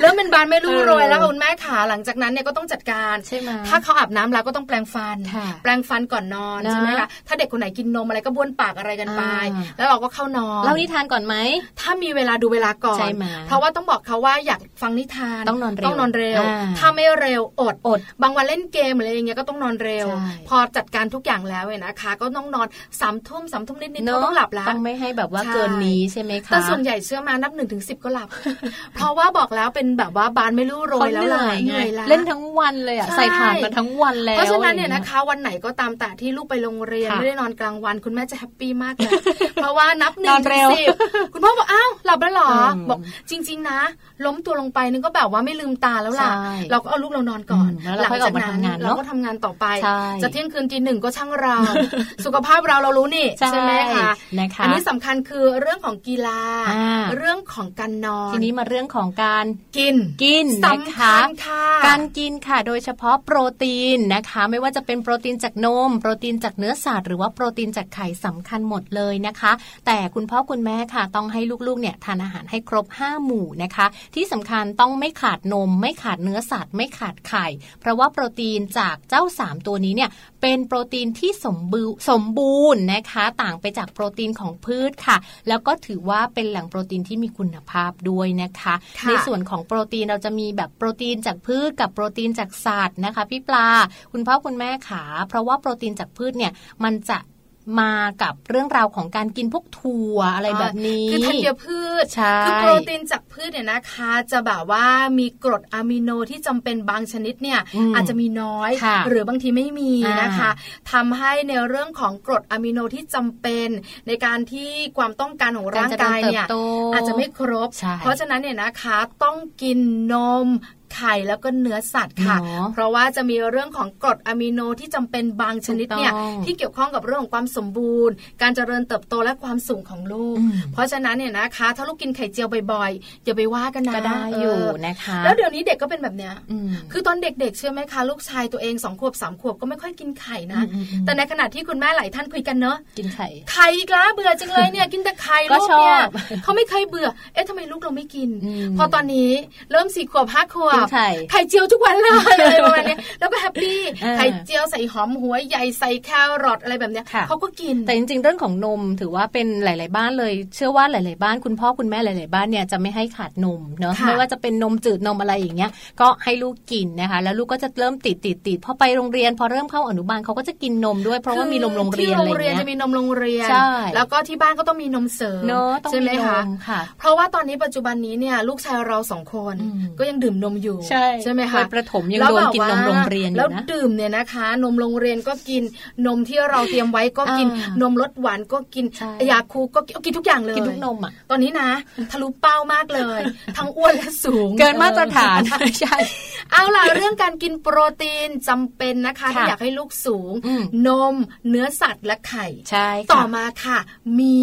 S2: เริ่มเป็นบานไม่รู้โรยแล้วคุณแม่ขาหลังจากนั้นเนี่ยก็ต้องจัดการ
S1: ใช่ไหม
S2: ถ้าเขาอาบน้ำแล้วก็ต้องแปรงฟัน แปรงฟันก่อนนอนใช่ไหมคะถ้าเด็กคนไหนกินนมอะไรก็บ้วนปากอะไรกันไป แล้วเราก็เข้านอน
S1: เล่านิทานก่อนไหม
S2: ถ้ามีเวลาดูเวลาก่อนเพราะว่าต้องบอกเขาว่าอยากฟังนิทาน
S1: ต้องนอนเร็ว
S2: ต้องนอนเร็ว ถ้าไม่เร็วอด
S1: อด
S2: บางวันเล่นเกมอะไรอย่างเงี้ยก็ต้องนอนเร็ว พอจัดการทุกอย่างแล้วเนี่ยนะคะ ก็ต้องนอนสามทุ่มสามทุ่มนิดๆเขาต้องหลับแล้ว
S1: ต้องไม่ให้แบบว่าเกินนี้ใช่ไหมคะแต่
S2: ส่วนใหญ่เชื่อมานับหนึ่งถึงสิบก็หลับ เพราะว่าบอกแล้วเป็นแบบว่าบานไม่รู้โรยแล้วเหนื่อย
S1: เล่นทั้งวันเลยอะใส่ถ่านมาทั้งวันแล้วเพ
S2: ราะฉะนั้นเนี่ยนะคะ วันไหนก็ตามแต่ที่ลูกไปโรงเรียนไม่ได้นอนกลางวัน คุณแม่จะแฮปปี้มากเลยเพราะว่านับหนึ่งถึงสิบคุณพ่อบอกอ้าวหลับแล้วหรอบอกจริง ๆ นะ ล้มตัวลงไปนึงก็แบบว่าไม่ลืมตาแล้วล่ะเราก็เอาลูกเรานอนก่อน
S1: หลังจากนั้น
S2: เราก็ทำงานต่อไปจะเที่ยงคืนตีหนึ่งก็ช่างเราสุขภาพเราเรารู้นี่ใช่ไหมคะอันนี้สำคัญคือเรื่องของกีฬา เรื่องของการนอน
S1: ทีนี้มาเรื่องของการ
S2: กิน
S1: กิน
S2: สำคัญค่ะ
S1: การกินค่ะ โดยเฉพาะโปรตีนนะคะ ไม่ว่าจะเป็นโปรตีนจากนม โปรตีนจากเนื้อสัตว์หรือว่าโปรตีนจากไข่สำคัญหมดเลยนะคะ แต่คุณพ่อคุณแม่ค่ะ ต้องให้ลูกๆเนี่ยทานอาหารให้ครบ 5 หมู่นะคะ ที่สำคัญต้องไม่ขาดนม ไม่ขาดเนื้อสัตว์ ไม่ขาดไข่ เพราะว่าโปรตีนจากเจ้า 3 ตัวนี้เนี่ยเป็นโปรตีนที่สมบูสมบูรณ์นะคะ ต่างไปจากโปรตีนของพืชค่ะ แล้วก็ถือว่าเป็นแหล่งโปรตีนที่มีคุณภาพด้วยนะคะ ในส่วนของโปรตีนเราจะมีแบบโปรตีนจากพืชกับโปรตีนจากสัตว์นะคะ พี่ปลา คุณพ่อคุณแม่ขา เพราะว่าโปรตีนจากพืชเนี่ยมันจะ มากับเรื่องราวของการกินพวกถั่วอะไรแบบนี้
S2: คือธัญพืชคือโปรตีนจากพืชเนี่ยนะคะ จะแบบว่ามีกรดอะมิโนที่จำเป็นบางชนิดเนี่ยอาจจะมีน้อย หรือบางทีไม่มีนะคะทำให้ในเรื่องของกรดอะมิโนที่จำเป็นในการที่ความต้องการของร่างกายเนี่ยอาจจะไม่ครบ เพราะฉะนั้นเนี่ยนะคะต้องกินนม ไข่แล้วก็เนื้อสัตว์ค่ะ เพราะว่าจะมีเรื่องของกรดอะมิโนที่จำเป็นบางชนิดเนี่ยที่เกี่ยวข้องกับเรื่องของความสมบูรณ์ การเจริญเติบโตและความสูงของลูก เพราะฉะนั้นเนี่ยนะคะ ถ้าลูกกินไข่เจียวบ่อยๆอย่าไปว่ากันนะ
S1: ก็ได้อยู่นะคะ
S2: แล้วเดี๋ยวนี้เด็กก็เป็นแบบเนี้ยคือตอนเด็กๆเชื่อไหมคะลูกชายตัวเองสองขวบสามขวบก็ไม่ค่อยกินไข่นะ แต่ในขณะที่คุณแม่หลายท่านคุยกันเนอะ
S1: กินไข่
S2: ไข่อีกแล้วเบื่อจังเลยเนี่ยกินแต่ไข่ลูกเนี่ยเขาไม่เคยเบื่อ เอ๊ะทำไมลูกเราไม่กิน พอตอนนี้เริ่มสี่ขวบห้าขวบไข่เจียวทุกวันเลยอะไรประมาณนี้แล้วก็แฮปปี้ไข่เจียวใส่หอมหัวใหญ่ใส่แครอทอะไรแบบเนี้ยเขาก็กิน
S1: แต่จริงๆเรื่องของนมถือว่าเป็นหลาย ๆ บ้านเลย เชื่อว่าหลาย ๆ บ้านคุณพ่อคุณแม่หลาย ๆ บ้านเนี่ยจะไม่ให้ขาดนมเนาะไม่ว่าจะเป็นนมจืดนมอะไรอย่างเงี้ย ก็ให้ลูกกินนะคะ แล้วลูกก็จะเริ่มติดติดติดพอไปโรงเรียน พอเริ่มเข้าอนุบาลเขาก็จะกินนมด้วยเพราะว่ามีนมโรงเรียนอะไรเงี้ย
S2: จะมีนมโรงเรียน
S1: ใช่
S2: แล้วก็ที่บ้านก็ต้องมีนมเสริมใช่ไหมคะเพราะว่าตอนนี้ปัจจุบันนี้เนี่ยลูกชายเราสองคนก็ยังดื่มนมอยู่ใช่ไหมคะ
S1: ประถมยังโดนกินนมโรงเรียน
S2: แล้วดื่มเนี่ยนะคะ นมโรงเรียนก็กินนมที่เราเตรียมไว้ก็กินนมรสหวานก็กินยาคูก็กินทุกอย่างเลย
S1: กินทุกนมอะ
S2: ตอนนี้นะ ทะลุเป้ามากเลย ทั้งอ้วนและสูง
S1: เกินมาตรฐานใช่
S2: เอาล่ะเรื่องการกินโปรตีนจำเป็นนะคะถ้าอยากให้ลูกสูง นม เนื้อสัตว์และไข่
S1: ใช่
S2: ต่อมาค่ะ มี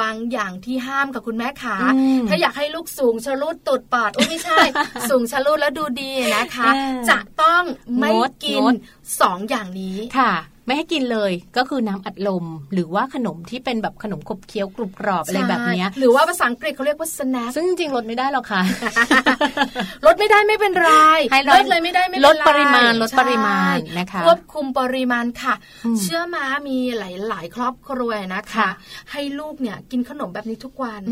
S2: บางอย่างที่ห้ามกับคุณแม่ขาถ้าอยากให้ลูกสูงชะลูดตุดปอดโอ้ไม่ใช่ สูงชะลูดแล้วดูดีนะคะ จะต้องไม่กินสองอย่างนี้
S1: ค่ะ ไม่ให้กินเลยก็คือน้ำอัดลม หรือว่าขนมที่เป็นแบบขนมขบเคี้ยวกรุบกรอบอะไรแบบนี้
S2: หรือว่าภาษาอังกฤษเขาเรียกว่าสแน็ค
S1: ซึ่งจริงๆลดไม่ได้หรอกค่ะ
S2: ลดไม่ได้ไม่เป็นไรลดเลยไม่ได้ไม่
S1: ลดปริมาณลดปริมาณนะคะ
S2: ควบคุมปริมาณค่ะ เชื่อมามีหลายๆ ครอบครัวนะคะ ให้ลูกเนี่ยกินขนมแบบนี้ทุกวัน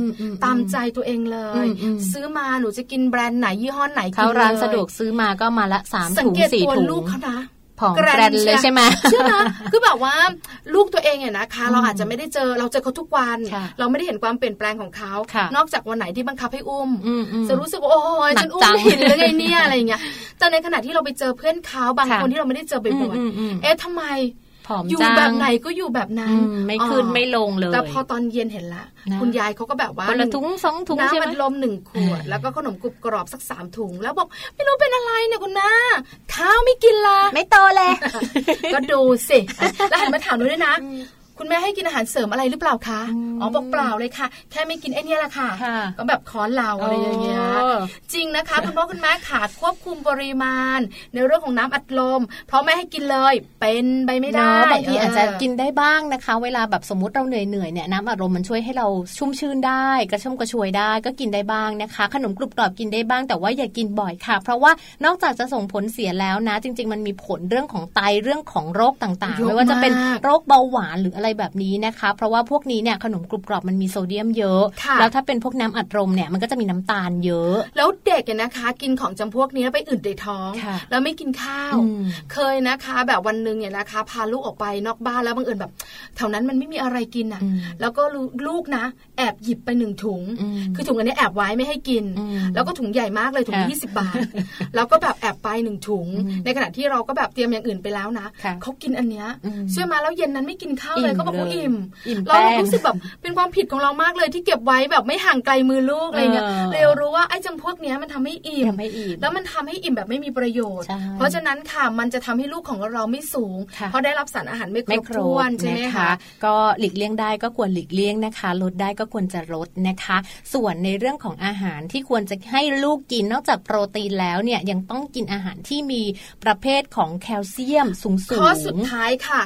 S2: ตามใจตัวเองเลย ซื้อมาหนูจะกินแบรนด์ไหนยี่ห้อไหน
S1: เขาร้านสะดวกซื้อมาก็มาละสามถุงสี่ถุง
S2: ลูกเขานะ
S1: ผองแกรนเลยใช่ไหม
S2: เชื่อนะคือแบบว่าลูกตัวเองเนี่ยนะคะ เราอาจจะไม่ได้เจอเราเจอเขาทุกวัน เราไม่ได้เห็นความเปลี่ยนแปลงของเขา นอกจากวันไหนที่บังคับให้อุ้มจะรู้สึกว่าโอ้ยฉันอุ้มไม่เห็นเลยไงเนี่ยอะไรอย่างเงี้ยแต่ในขณะที่เราไปเจอเพื่อนเขาบางคนที่เราไม่ได้เจอบ่อยๆเอ๊ะทำไม
S1: อม
S2: อยู่แบบไหนก็อยู่แบบนั้น
S1: ไม่ขึ้นไม่ลงเลย
S2: แต่พอตอนเย็นเห็นละคุณยายเขาก็แบบว่า
S1: คนละถุงสองถุงใช่ไหม
S2: น้ำมันลมหนึ่งขวด แล้วก็ขนมกรุบกรอบสักสามถุง แล้วบอกไม่รู้เป็นอะไรเนี่ยคุณน้าข้าวไม่กินละ
S1: ไม่โตเลย
S2: ก็ดูสิแล้วหันมาถามด้วยนะ คุณแม่ให้กินอาหารเสริมอะไรหรือเปล่าคะอ๋อบอกเปล่าเลยค่ะ แค่ไม่กินไอ้นี่แหละค่ะ ก็แบบค้อนเราอะไรอย่างเงี้ยจริงนะคะคุณพ่อคุณแม่ขาดควบคุมปริมาณ ในเรื่องของน้ำอัดลม เพราะแม่ให้กินเลยเป็นไปไม่ได้
S1: บางทีอาจจะกินได้บ้างนะคะ เวลาแบบสมมติเราเหนื่อยเหนื่อยเนี่ยน้ำอัดลมมันช่วยให้เราชุ่มชื่นได้ กระชุ่มกระชวยได้ ก็กินได้บ้างนะคะ ขนมกรุบกรอบกินได้บ้างแต่ว่าอย่ากินบ่อยค่ะ เพราะว่านอกจากจะส่งผลเสียแล้วนะ จริง ๆ มันมีผลเรื่องของไตเรื่องของโรคต่างๆไม่ว่าจะเป็นโรคเบาหวานหรืออะไรแบบนี้นะคะ เพราะว่าพวกนี้เนี่ยขนมกรุบกรอบมันมีโซเดียมเยอะ แล้วถ้าเป็นพวกน้ำอัดลมเนี่ยมันก็จะมีน้ำตาลเยอะ
S2: แล้วเด็กนะคะ กินของจำพวกนี้ไปอื่นในท้อง แล้วไม่กินข้าว เคยนะคะ แบบวันหนึ่งเนี่ยนะคะ พาลูกออกไปนอกบ้านแล้วบางเอิญแบบแถวนั้นมันไม่มีอะไรกินอะ แล้วก็ลูกนะ แอบหยิบไปหนึ่งถุง คือถุงอันนี้แอบไว้ไม่ให้กิน แล้วก็ถุงใหญ่มากเลยถุงยี่สิบบาท แล้วก็แบบแอบไปหนึ่งถุง ในขณะที่เราก็แบบเตรียมอย่างอื่นไปแล้วนะเขากินอันเนี้ยเชื่อมาแล้วเย็นนั้นไม่กินข้าวเลยเขาบอกเขาอิ่มเรารู้สึกแบบเป็นความผิดของเรามากเลยที่เก็บไว้แบบไม่ห่างไกลมือลูกอะไรเงี้ยเร็วรู้ว่าไอ้จำพวกนี้มันทำให้อิ่มแล้วมันทำให้อิ่มแบบไม่มีประโยชน์ เพราะฉะนั้นค่ะมันจะทำให้ลูกของเราไม่สูง เพราะได้รับสารอาหารไม่ครบถ้วนใช่ไหมคะ
S1: ก็หลีกเลี่ยงได้ก็ควรหลีกเลี่ยงนะคะ ลดได้ก็ควรจะลดนะคะ ส่วนในเรื่องของอาหารที่ควรจะให้ลูกกินนอกจากโปรตีนแล้วเนี่ยยังต้องกินอาหารที่มีประเภทของแคลเซียมสูงสูงข้อ
S2: สุดท้ายค่ะ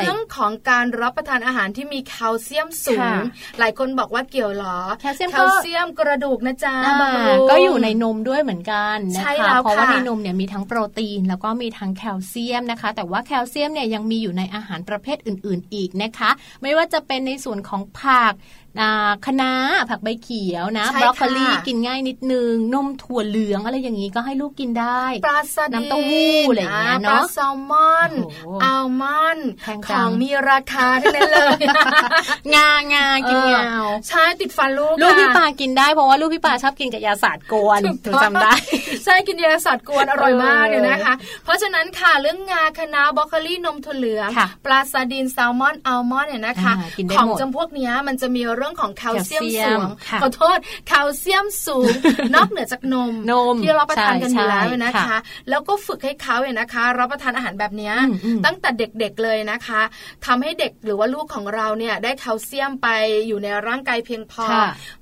S2: เรื่องของการรับประทานอาหารที่มีแคลเซียมสูง หลายคนบอกว่าเกี่ยวหรอ
S1: แคลเซียม
S2: แคลเซียมกระดูกนะจ๊ะ
S1: ก็อยู่ในนมด้วยเหมือนกันนะคะเพราะว่าในนมเนี่ยมีทั้งโปรตีน แล้วก็มีทั้งแคลเซียมนะคะ แต่ว่าแคลเซียมเนี่ยยังมีอยู่ในอาหารประเภทอื่น ๆ อีกนะคะ ไม่ว่าจะเป็นในส่วนของผัก คะน้าผักใบเขียวนะบรอกโคลีกินง่ายนิดนึงนมถั่วเหลืองอะไรอย่างนี้ก็ให้ลูกกินได้
S2: ปลาส
S1: น้ำเต้าหู้อะไรอย่างเงี้ยเนาะปลา
S2: แซลมอนอัลมอนด์ของมีราคาทั้งนั้นเลย
S1: งางากินงา
S2: ใช่ติดฟันลูก
S1: ลูกพี่ปากินได้เพราะว่าลูกพี่ปาชอบกินกับยาสาดกวนถึงจำได้
S2: ใช่กินยาสาดกวนอร่อยมากเลยนะคะ เพราะฉะนั้นค่ะเรื่องงาคะน้าบรอกโคลีนมถั่วเหลืองปลาซาดินแซลมอนอัลมอนด์เนี่ยนะคะ ของจำพวกนี้มันจะมีเรื่องของแคลเซียมสูงขอโทษแคลเซียมสูง นอกเหนือจากนม
S1: นม
S2: ที่เราประทานกันอยู่แล้วนะคะ แล้วก็ฝึกให้เขาเนี่ยนะคะรับประทานอาหารแบบนี้ตั้งแต่เด็กๆเลยนะคะทำให้เด็กหรือว่าลูกของเราเนี่ยได้แคลเซียมไปอยู่ในร่างกายเพียงพอ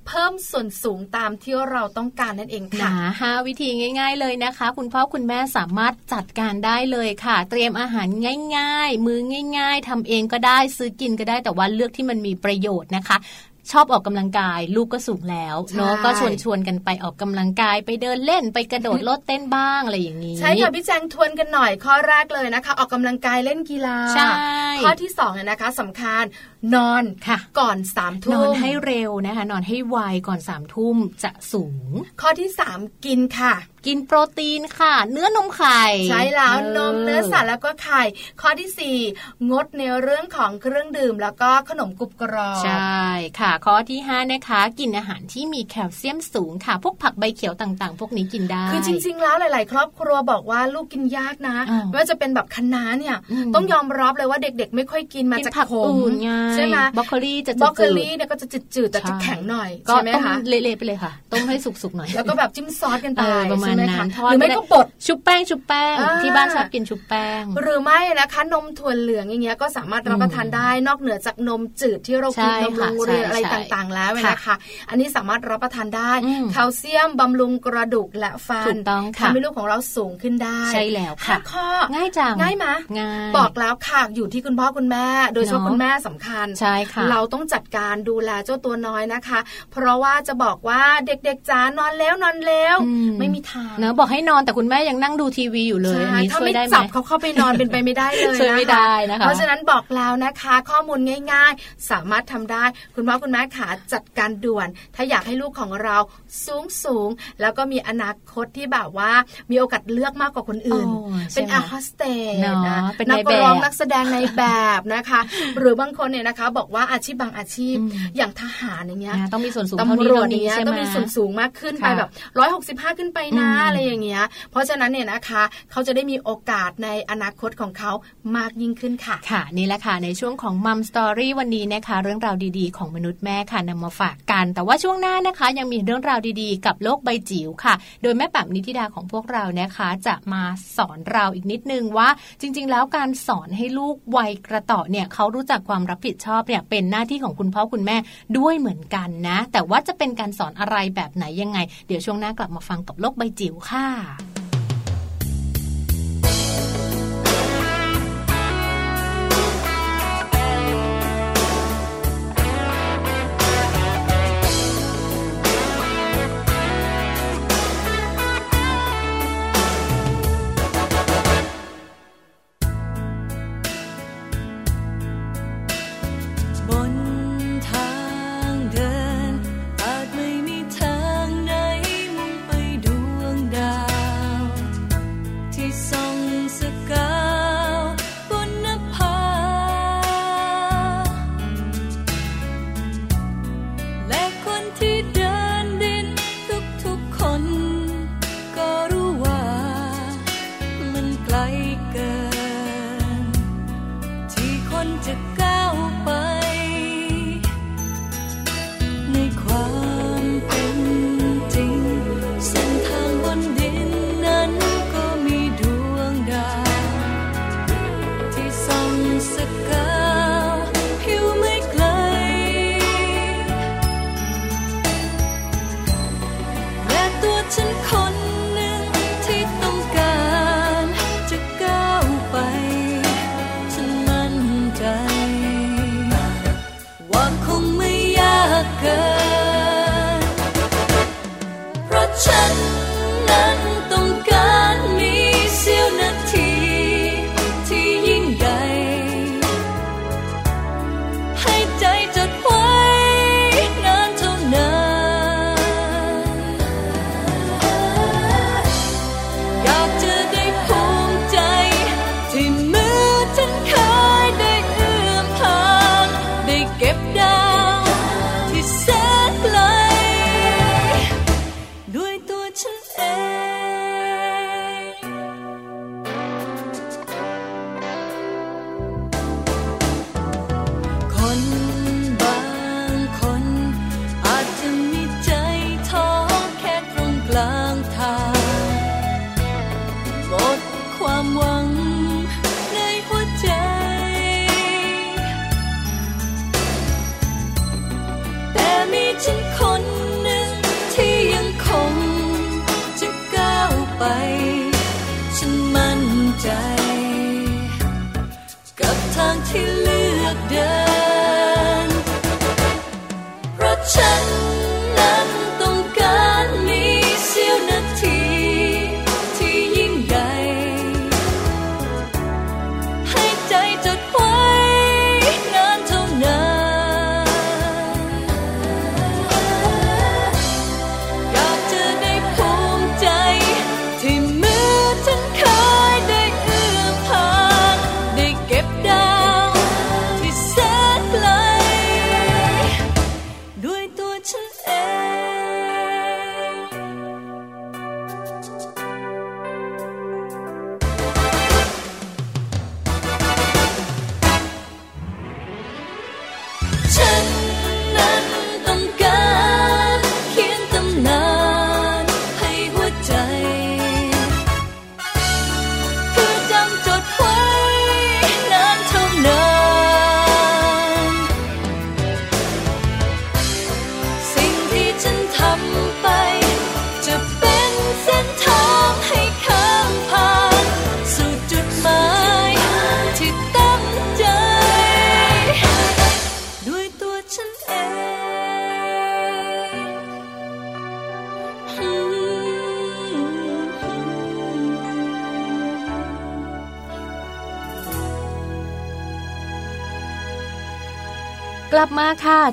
S2: เพิ่มส่วนสูงตามที่เราต้องการนั่นเองค่ะ
S1: ห้าวิธีง่าย ๆเลยนะคะ คุณพ่อคุณแม่สามารถจัดการได้เลยค่ะ เตรียมอาหารง่าย ๆ มือง่าย ๆทำเองก็ได้ซื้อกินก็ได้แต่ว่าเลือกที่มันมีประโยชน์นะคะ ชอบออกกำลังกาย ลูกก็สูงแล้วเนาะก็ชวนชวนกันไปออกกำลังกายไปเดินเล่นไปกระโดดโลดเต้นบ้างอะไรอย่างนี้
S2: ใช่ค่ะพี่แจงทวนกันหน่อยข้อแรกเลยนะคะ ออกกำลังกายเล่นกีฬา
S1: ใช่
S2: ข้อที่สองเนี่ยนะคะสำคัญ นอน
S1: ค่ะ
S2: ก่อนสามทุ่มน
S1: อนให้เร็วนะคะ นอนให้ไวก่อนสามทุ่มจะสูง
S2: ข้อที่สามกินค่ะ
S1: กินโปรตีนค่ะ เนื้อนมไข่
S2: ใช่แล้วนมเนื้อสัตว์แล้วก็ไข่ ข้อที่สี่งดในเรื่องของเครื่องดื่มแล้วก็ขนมกรุบกรอบ
S1: ใช่ค่ะ ข้อที่ห้านะคะกินอาหารที่มีแคลเซียมสูงค่ะ พวกผักใบเขียวต่างๆ พวกนี้กินได้
S2: คือจริง ๆ แล้วหลาย ๆ ครอบครัวบอกว่าลูกกินยากนะไม่ว่าจะเป็นแบบคะน้าเนี่ย ต้องยอมรับเลยว่าเด็ก ๆ ไม่ค่อยกินมาจาก
S1: ผักอื่นใช่ไหม
S2: บ
S1: รอกโคลีจะ
S2: บรอกโคลีเนี่ยก็จะจืดๆแต่จะแข็งหน่อยใช่ไหมคะ
S1: เละๆไปเลยค่ะต้มให้สุกๆหน่อย
S2: แล้วก็แบบจิ้มซอสกันไป
S1: ประมาณนั้น
S2: หรือไม่ก็บด
S1: ชุบแป้งชุบแป้งที่บ้านชอบกินชุบแป้ง
S2: หรือไม่นะคะนมถั่วเหลืองอย่างเงี้ยก็สามารถรับประทานได้นอกเหนือจากนมจืดที่เรากินนมโรงเรียนอะไรต่างๆ แล้วนะคะ อันนี้สามารถรับประทานได้แคลเซียมบำรุงกระดูกและฟันทำให้ลูกของเราสูงขึ้นได้
S1: ใช่แล้วค่ะ
S2: ข้อ
S1: ง่ายจัง
S2: ง่ายไหม
S1: ง่าย
S2: บอกแล้วค่ะอยู่ที่คุณพ่อคุณแม่ โดยเฉพาะคุณแม่สำคัญ
S1: ใช่ค่ะ
S2: เราต้องจัดการดูแลเจ้าตัวน้อยนะคะ เพราะว่าจะบอกว่าเด็กๆจ๋านอนแล้วนอนแล้วไม่มีทาง
S1: เนอะบอกให้นอนแต่คุณแม่ยังนั่งดูทีวีอยู่เลยอันนี้ช่วยได้ไหมจับ
S2: เขาเข้าไปนอนเป็นไปไม่ได้เลย
S1: ช่วยไม่ได้นะคะ
S2: เพราะฉะนั้นบอกแล้วนะคะ ข้อมูลง่าย ๆ สามารถทำได้ คุณพ่อคุณแม่ขาจัดการด่วน ถ้าอยากให้ลูกของเราสูงสูงแล้วก็มีอนาคตที่แบบว่ามีโอกาสเลือกมากกว่าคนอื่น เป็นแอร์โฮสเตสนะนักร้องนักแสดงในแบบนะคะ หรือบางคนเนี่ยนะคะ บอกว่าอาชีพบางอาชีพอย่างทหารอย่างเงี้ย
S1: ต้องมีส่วนสูง
S2: ตำรวจอย่างเงี้ยต้องมีส่วนสูงมากขึ้นไปแบบร้อยหกสิบห้าขึ้นไปนะนะอะไรอย่างเงี้ย เพราะฉะนั้นเนี่ยนะคะ เขาจะได้มีโอกาสในอนาคตของเขามากยิ่งขึ้นค่ะ
S4: ค่ะ นี่แหละค่ะ ในช่วงของ Mom Story วันนี้นะคะ เรื่องราวดีๆ ของมนุษย์แม่ค่ะนำมาฝากกัน แต่ว่าช่วงหน้านะคะ ยังมีเรื่องราวดีๆ กับโลกใบจิ๋วค่ะ โดยแม่แป๋มนิธิดาของพวกเรานะคะ จะมาสอนเราอีกนิดนึงว่า จริง ๆ แล้วการสอนให้ลูกวัยกระต่อเนี่ยเขารู้จักความรับผิดชอบเนี่ยเป็นหน้าที่ของคุณพ่อคุณแม่ด้วยเหมือนกันนะ แต่ว่าจะเป็นการสอนอะไรแบบไหนยังไง เดี๋ยวช่วงหน้ากลับมาฟังกับโลกใบจิ๋วค่ะ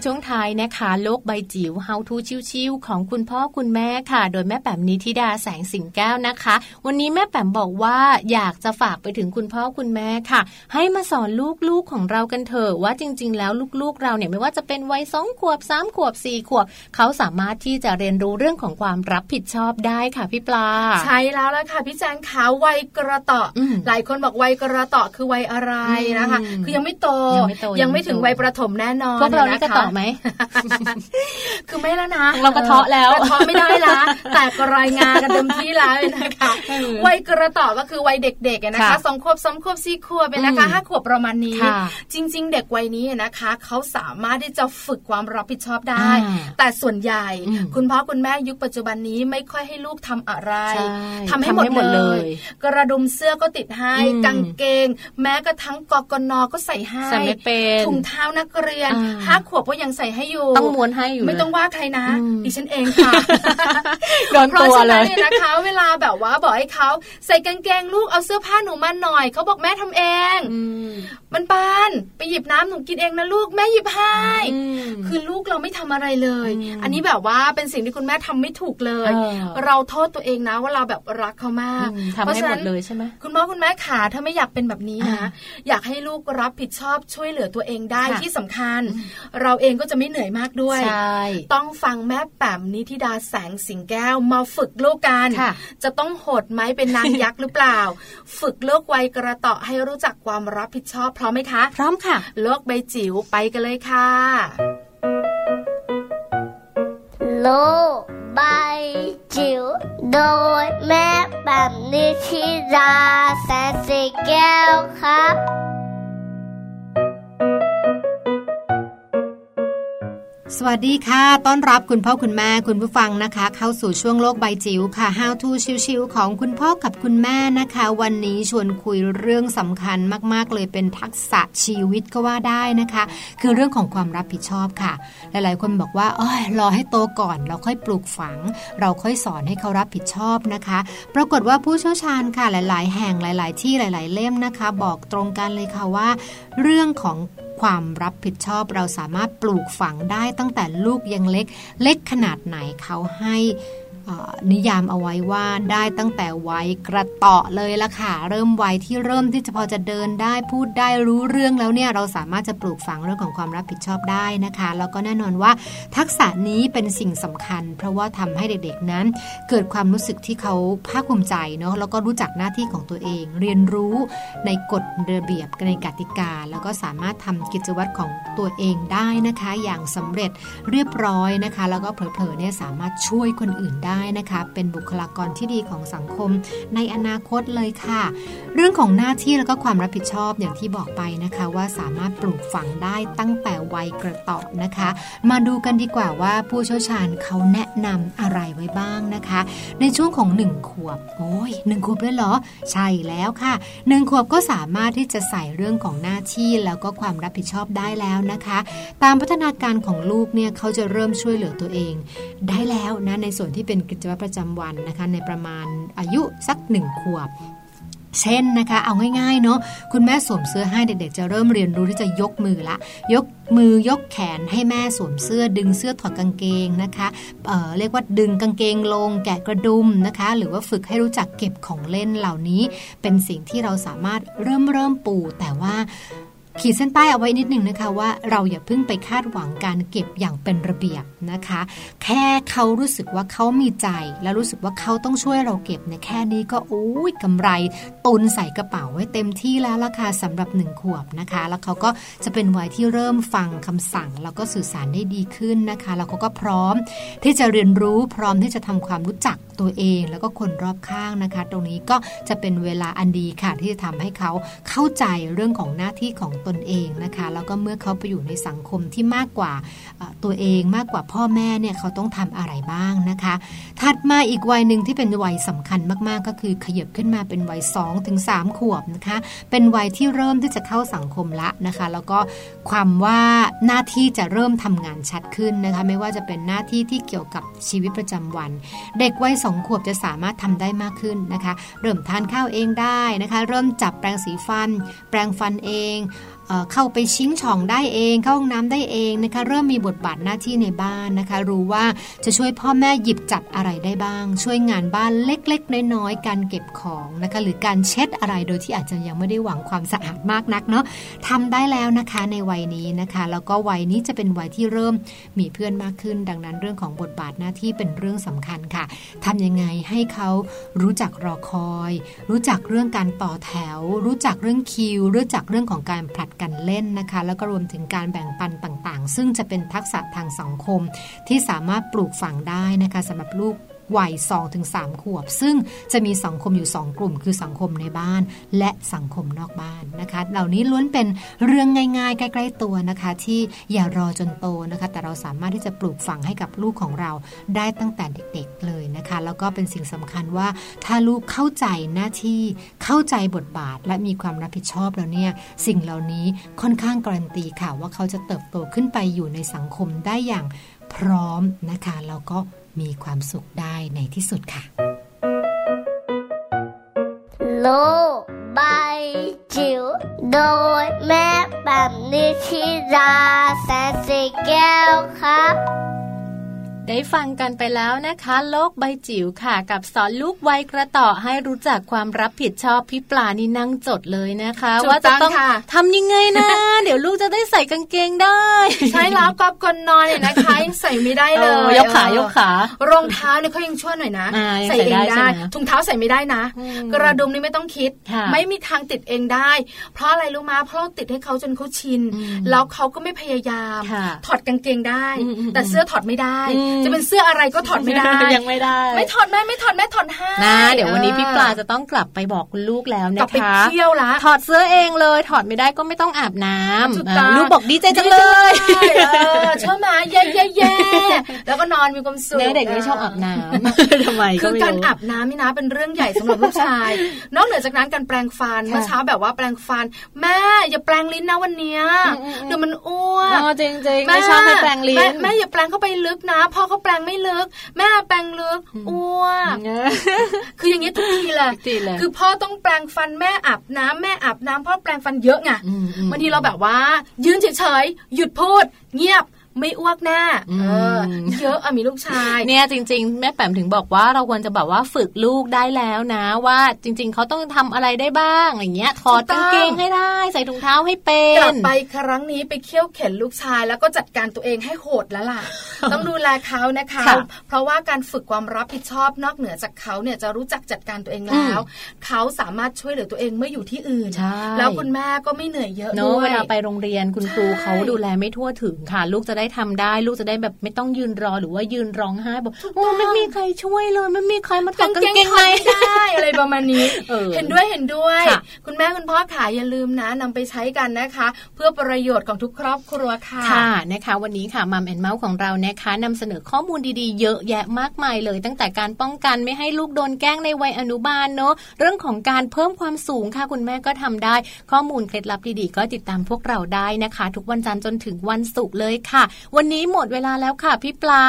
S1: ช่วงท้ายนะคะ โลกใบจิ๋ว How to ชิวๆของคุณพ่อคุณแม่ค่ะ โดยแม่แป๋มนิธิดาแสงสิงแก้วนะคะ วันนี้แม่แป๋มบอกว่าอยากจะฝากไปถึงคุณพ่อคุณแม่ค่ะ ให้มาสอนลูกๆของเรากันเถอะว่าจริง ๆ แล้วลูกๆเราเนี่ยไม่ว่าจะเป็นวัยสองขวบสามขวบสี่ขวบ เขาสามารถที่จะเรียนรู้เรื่องของความรับผิดชอบได้ค่ะพี่ปลา
S2: ใช่แล้วละค่ะพี่แจงขาวัยกระต่ออหลายคนบอกวัยกระต่อคือวัยอะไรนะคะ คือยังไม่โต
S1: ยังไม่โต
S2: ยังไม่ถึงวัยประถมแน่นอน
S1: พวกเรานี่กระต่อไหม
S2: คือไม่แล้วนะ
S1: เรากระเทาะแล้ว
S2: กระเทาะไม่ได้ละแต่ก็รายงานกันเต็มที่แล้วนะคะวัยกระต่อก็คือวัยเด็กๆนะคะสองขวบสามขวบสี่ขวบเป็นนะคะห้าขวบประมาณนี้ จริง ๆ เด็กวัยนี้นะคะเขาสามารถที่จะฝึกความรับผิดชอบได้ แต่ส่วนใหญ่ คุณพ่อคุณแม่ยุคปัจจุบันนี้ไม่ค่อยให้ลูกทำอะไรทำให้หมดเลย กระดุมเสื้อก็ติดให้กางเกง แม้กระทั่งกกนก็ใส่ให้ถุงเท้านักเรียนห้าขวบก็ยังใส่ให้อยู่
S1: ต้องม้วนให้อยู่
S2: ไม่ต้องว่าใครนะ ดิฉันเองค่ะ
S1: เพราะฉะนั้น
S2: เนี่ยนะคะ เวลาแบบว่าบอกให้เขาใส่กางเกงลูกเอาเสื้อผ้าหนูมาหน่อยเขาบอกแม่ทำเองมันปานไปหยิบน้ำหนูกินเองนะลูกแม่หยิบให้คือลูกเราไม่ทำอะไรเลย อันนี้แบบว่าเป็นสิ่งที่คุณแม่ทำไม่ถูกเลย เราโทษตัวเองนะว่าเราแบบรักเขามาก
S1: เพราะฉะนั้นเลยใช่ไหม
S2: คุณพ่อคุณแม่ขาถ้าไม่อยากเป็นแบบนี้นะอยากให้ลูกรับผิดชอบช่วยเหลือตัวเองได้ที่สำคัญ เราเองก็จะไม่เหนื่อยมากด้วยต้องฟังแม่แป๋มนิธิดาแสงสิงแก้วมาฝึกลูกกันจะต้องโหดไหมเป็นนางยักษ์หรือเปล่า ฝึกโลกวัยกระต่อให้รู้จักความรับผิดชอบพร้อมไหมคะ
S1: พร้อมค่ะ
S2: โลกใบจิ๋วไปกันเลยค่ะ
S5: โลกใบจิ๋วโดยแม่แบบนิชิราแสนสีแก้วครับ
S6: สวัสดีค่ะ ต้อนรับคุณพ่อคุณแม่คุณผู้ฟังนะคะ เข้าสู่ช่วงโลกใบจิ๋วค่ะ How to ชิวๆของคุณพ่อกับคุณแม่นะคะ วันนี้ชวนคุยเรื่องสำคัญมากๆ เลยเป็นทักษะชีวิตก็ว่าได้นะคะ คือเรื่องของความรับผิดชอบค่ะ หลายๆ คนบอกว่าเออรอให้โตก่อนเราค่อยปลูกฝัง เราค่อยสอนให้เขารับผิดชอบนะคะ ปรากฏว่าผู้เชี่ยวชาญค่ะหลาย ๆ แห่งหลาย ๆ ที่หลาย ๆ เล่มนะคะ บอกตรงกันเลยค่ะว่า เรื่องของความรับผิดชอบเราสามารถปลูกฝังได้ตั้งแต่ลูกยังเล็ก เล็กขนาดไหนเขาให้ นิยามเอาไว้ว่าได้ตั้งแต่วัยกระเตาะเลยละค่ะ เริ่มวัยที่เริ่มที่จะพอจะเดินได้พูดได้รู้เรื่องแล้วเนี่ยเราสามารถจะปลูกฝังเรื่องของความรับผิดชอบได้นะคะ แล้วก็แน่นอนว่าทักษะนี้เป็นสิ่งสำคัญ เพราะว่าทำให้เด็กๆนั้น เกิดความรู้สึกที่เขาภาคภูมิใจเนาะแล้วก็รู้จักหน้าที่ของตัวเอง เรียนรู้ในกฎระเบียบในกติกา แล้วก็สามารถทำกิจวัตรของตัวเองได้นะคะ อย่างสำเร็จเรียบร้อยนะคะ แล้วก็เผลอๆเนี่ยสามารถช่วยคนอื่นได้นะคะ เป็นบุคลากรที่ดีของสังคมในอนาคตเลยค่ะ เรื่องของหน้าที่แล้วก็ความรับผิดชอบอย่างที่บอกไปนะคะ ว่าสามารถปลูกฝังได้ตั้งแต่วัยกระต่อนะคะ มาดูกันดีกว่าว่าผู้เชี่ยวชาญเขาแนะนำอะไรไว้บ้างนะคะ ในช่วงของหนึ่งขวบ โอ้ยหนึ่งขวบเลยเหรอ ใช่แล้วค่ะหนึ่งขวบก็สามารถที่จะใส่เรื่องของหน้าที่แล้วก็ความรับผิดชอบได้แล้วนะคะ ตามพัฒนาการของลูกเนี่ยเขาจะเริ่มช่วยเหลือตัวเอง ได้แล้วนะในส่วนที่เป็นกิจวัตรประจำวันนะคะในประมาณอายุสักหนึ่งขวบเช่นนะคะเอาง่ายๆเนาะคุณแม่สวมเสื้อให้เด็กๆ จะเริ่มเรียนรู้ที่จะยกมือละ ยกมือยกแขนให้แม่สวมเสื้อดึงเสื้อถอดกางเกงนะคะเเรียกว่าดึงกางเกงลง แกะกระดุมนะคะ หรือว่าฝึกให้รู้จักเก็บของเล่นเหล่านี้ เป็นสิ่งที่เราสามารถเริ่มเริ่มปูแต่ว่า ขีดเส้นใต้เอาไว้นิดหนึ่งนะคะว่าเราอย่าเพิ่งไปคาดหวังการเก็บอย่างเป็นระเบียบนะคะ แค่เขารู้สึกว่าเขามีใจ และรู้สึกว่าเขาต้องช่วยเราเก็บเนี่ยแค่นี้ก็โอ้ยกำไรตุนใส่กระเป๋าไว้เต็มที่แล้วราคาสำหรับหนึ่งขวบนะคะ แล้วเขาก็จะเป็นวัยที่เริ่มฟังคำสั่ง แล้วก็สื่อสารได้ดีขึ้นนะคะ แล้วเขาก็พร้อมที่จะเรียนรู้พร้อมที่จะทำความรู้จักตัวเอง แล้วก็คนรอบข้างนะคะ ตรงนี้ก็จะเป็นเวลาอันดีค่ะที่จะทำให้เขาเข้าใจเรื่องของหน้าที่ของตนเองนะคะ แล้วก็เมื่อเขาไปอยู่ในสังคมที่มากกว่าตัวเองมากกว่าพ่อแม่เนี่ยเขาต้องทำอะไรบ้างนะคะ ถัดมาอีกวัยหนึ่งที่เป็นวัยสำคัญมากๆ ก็คือขยับขึ้นมาเป็นวัย2ถึง3ขวบนะคะ เป็นวัยที่เริ่มที่จะเข้าสังคมละนะคะ แล้วก็ความว่าหน้าที่จะเริ่มทำงานชัดขึ้นนะคะ ไม่ว่าจะเป็นหน้าที่ที่เกี่ยวกับชีวิตประจำวัน เด็กวัยสองขวบจะสามารถทำได้มากขึ้นนะคะ เริ่มทานข้าวเองได้นะคะ เริ่มจับแปรงสีฟัน แปรงฟันเอง เข้าไปชิงช่องได้เองเข้าห้องน้ำได้เองนะคะเริ่มมีบทบาทหน้าที่ในบ้านนะคะ รู้ว่าจะช่วยพ่อแม่หยิบจับอะไรได้บ้าง ช่วยงานบ้านเล็กๆ น้อยๆ การเก็บของนะคะหรือการเช็ดอะไรโดยที่อาจจะยังไม่ได้หวังความสะอาดมากนักเนาะทำได้แล้วนะคะในวัยนี้นะคะแล้วก็วัยนี้จะเป็นวัยที่เริ่มมีเพื่อนมากขึ้น ดังนั้นเรื่องของบทบาทหน้าที่เป็นเรื่องสำคัญค่ะทำยังไงให้เขารู้จักรอคอย รู้จักเรื่องการต่อแถว รู้จักเรื่องคิว รู้จักเรื่องของการผลัดกันเล่นนะคะ แล้วก็รวมถึงการแบ่งปันต่างๆ ซึ่งจะเป็นทักษะทางสังคมที่สามารถปลูกฝังได้นะคะสำหรับลูก วัย 2-3 ขวบ ซึ่งจะมีสังคมอยู่ 2 กลุ่ม คือสังคมในบ้าน และสังคมนอกบ้านนะคะ เหล่านี้ล้วนเป็นเรื่องง่ายๆ ใกล้ ๆ ตัวนะคะ ที่อย่ารอจนโตนะคะ แต่เราสามารถที่จะปลูกฝังให้กับลูกของเราได้ตั้งแต่เด็กๆเลยนะคะ แล้วก็เป็นสิ่งสำคัญว่าถ้าลูกเข้าใจหน้าที่เข้าใจบทบาท และมีความรับผิดชอบแล้วเนี่ยสิ่งเหล่านี้ค่อนข้างการันตีค่ะว่าเขาจะเติบโตขึ้นไปอยู่ในสังคมได้อย่างพร้อมนะคะแล้วก็ มีความสุขได้ในที่สุดค่ะ
S5: โลบายจิ๋วโดยแม่แบบนิชิราแสนสีแก้วครับ
S1: ได้ฟังกันไปแล้วนะคะ โลกใบจิ๋วค่ะ กับสอนลูกวัยกระต่อให้รู้จักความรับผิดชอบพี่ปลานี่นั่งจดเลยนะคะ ว่าจะต้องทำยังไงนะ เดี๋ยวลูกจะได้ใส่กางเกงได้
S2: ใช่แล้วกอบกนนอนเนี่ยนะคะยังใส่ไม่ได้เลย
S1: ยกขายกขา
S2: รองเท้าเนี่ยเขายังช่วยหน่อยนะ ใส่เองได้ถุงเท้าใส่ไม่ได้นะ กระดุมนี่ไม่ต้องคิด ไม่มีทางติดเองได้ เพราะอะไรรู้มาเพราะติดให้เขาจนเขาชินแล้วเขาก็ไม่พยายาม ถอดกางเกงได้ แต่เสื้อถอดไม่ได้จะเป็นเสื้ออะไรก็ถอดไม่ได้
S1: ยังไม่ได้
S2: ไม่ถอดแม่ไม่ถอดแม่ถอดให้
S1: นะเดี๋ยววันนี้พี่ปลาจะต้องกลับไปบอกคุณลูกแล้วนะคะกลับไป
S2: เที่ยวละ
S1: ถอดเสื้อเองเลย ถอดไม่ได้ก็ไม่ต้องอาบน้ำลูกบอกดีใจจังเลย
S2: ชอบมาแย่แย่แย่แล้วก็นอนมีความสุข
S1: เด็กไม่ชอบอาบน้ำทำไม
S2: คือการอาบน้ำนี่นะเป็นเรื่องใหญ่สำหรับลูกชาย นอกเหนือจากนั้นการแปรงฟันเมื่อเช้าแบบว่าแปรงฟัน แม่อย่าแปรงลิ้นนะวันนี้เดี๋ยวมันอ้วน
S1: จริงจริงไม่ชอบให้แปรงลิ้น
S2: แม่อย่าแปรงเข้าไปลึกนะ พอเขาแปรงไม่ลึก แม่แปรงลึกอ้วกคืออย่างนี้ทุกทีเลยคือพ่อต้องแปรงฟันแม่อาบน้ำแม่อาบน้ำพ่อแปรงฟันเยอะไงบางทีเราแบบว่า ยืนเฉยๆหยุดพูด เงียบ ไม่อ้วกแน่เออเยอะอะมีลูกชาย
S1: เนี่ยจริง ๆ แม่แปมถึงบอกว่าเราควรจะแบบว่าฝึกลูกได้แล้วนะ ว่าจริง ๆ เขาต้องทำอะไรได้บ้างอย่างเงี้ยถอดกางเกงให้ได้ ใส่ถุงเท้าให้เป็น
S2: กลับไปครั้งนี้ไปเคี่ยวเข็นลูกชาย แล้วก็จัดการตัวเองให้โหดแล้วล่ะ ต้องดูแลเขานะคะ เพราะว่าการฝึกความรับผิดชอบนอกเหนือจากเขาเนี่ยจะรู้จักจัดการตัวเองแล้ว เขาสามารถช่วยเหลือตัวเองเมื่ออยู่ที่อื่น แล้วคุณแม่ก็ไม่เหนื่อยเยอะด้วย
S1: เวลาไปโรงเรียนคุณครูเขาดูแลไม่ทั่วถึงค่ะ ลูกจะได้ทำได้ ลูกจะได้แบบไม่ต้องยืนรอหรือว่ายืนร้องไห้บอกโอ้ไม่มีใครช่วยเลยไม่มีใครมาตักกางเกงใน
S2: ได้อะไรประมาณนี้เห็นด้วยเห็นด้วย คุณแม่คุณพ่อขาอย่าลืมนะนำไปใช้กันนะคะ เพื่อประโยชน์ของทุกครอบครัวค่ะ
S1: ค่ะนะคะ วันนี้ค่ะมัมแอนเมาส์ของเรานะคะนำเสนอข้อมูลดีๆ เยอะแยะมากมายเลย ตั้งแต่การป้องกันไม่ให้ลูกโดนแกล้งในวัยอนุบาลเนาะเรื่องของการเพิ่มความสูงค่ะ คุณแม่ก็ทำได้ ข้อมูลเคล็ดลับดีๆ ก็ติดตามพวกเราได้นะคะ ทุกวันจันทร์จนถึงวันศุกร์เลยค่ะวันนี้หมดเวลาแล้วค่ะพี่ปลา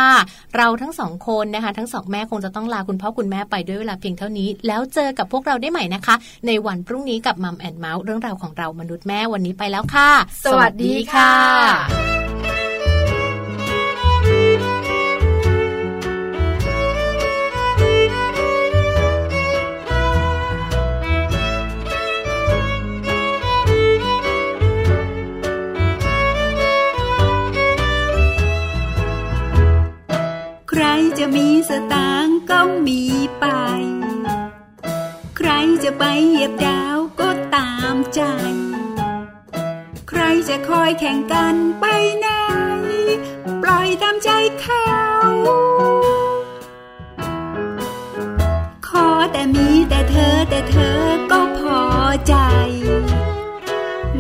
S1: เราทั้งสองคนนะคะ ทั้งสองแม่คงจะต้องลาคุณพ่อคุณแม่ไปด้วยเวลาเพียงเท่านี้ แล้วเจอกับพวกเราได้ใหม่นะคะ ในวันพรุ่งนี้กับมัมแอนเมาส์เรื่องราวของเรามนุษย์แม่วันนี้ไปแล้วค่ะ
S2: สวัสดีค่ะ
S7: สตางก็มีไป ใครจะไปเหยียบดาวก็ตามใจ ใครจะคอยแข่งกันไปไหน ปล่อยตามใจเขา ขอแต่มีแต่เธอแต่เธอก็พอใจ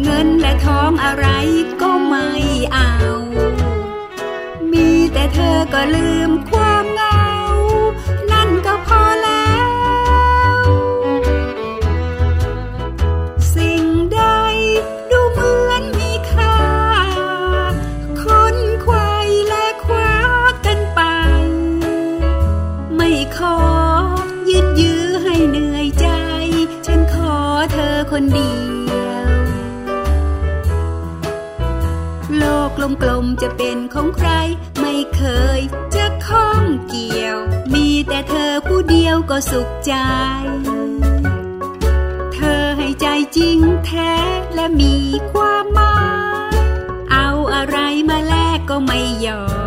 S7: เงินและทองอะไรก็ไม่เอา มีแต่เธอก็ลืมความคนเดียว
S8: กลมๆจะเป็นของใคร ไม่เคยจะข้องเกี่ยว มีแต่เธอผู้เดียวก็สุขใจ เธอให้ใจจริงแท้และมีความหมาย เอาอะไรมาแลกก็ไม่ยอ
S7: ม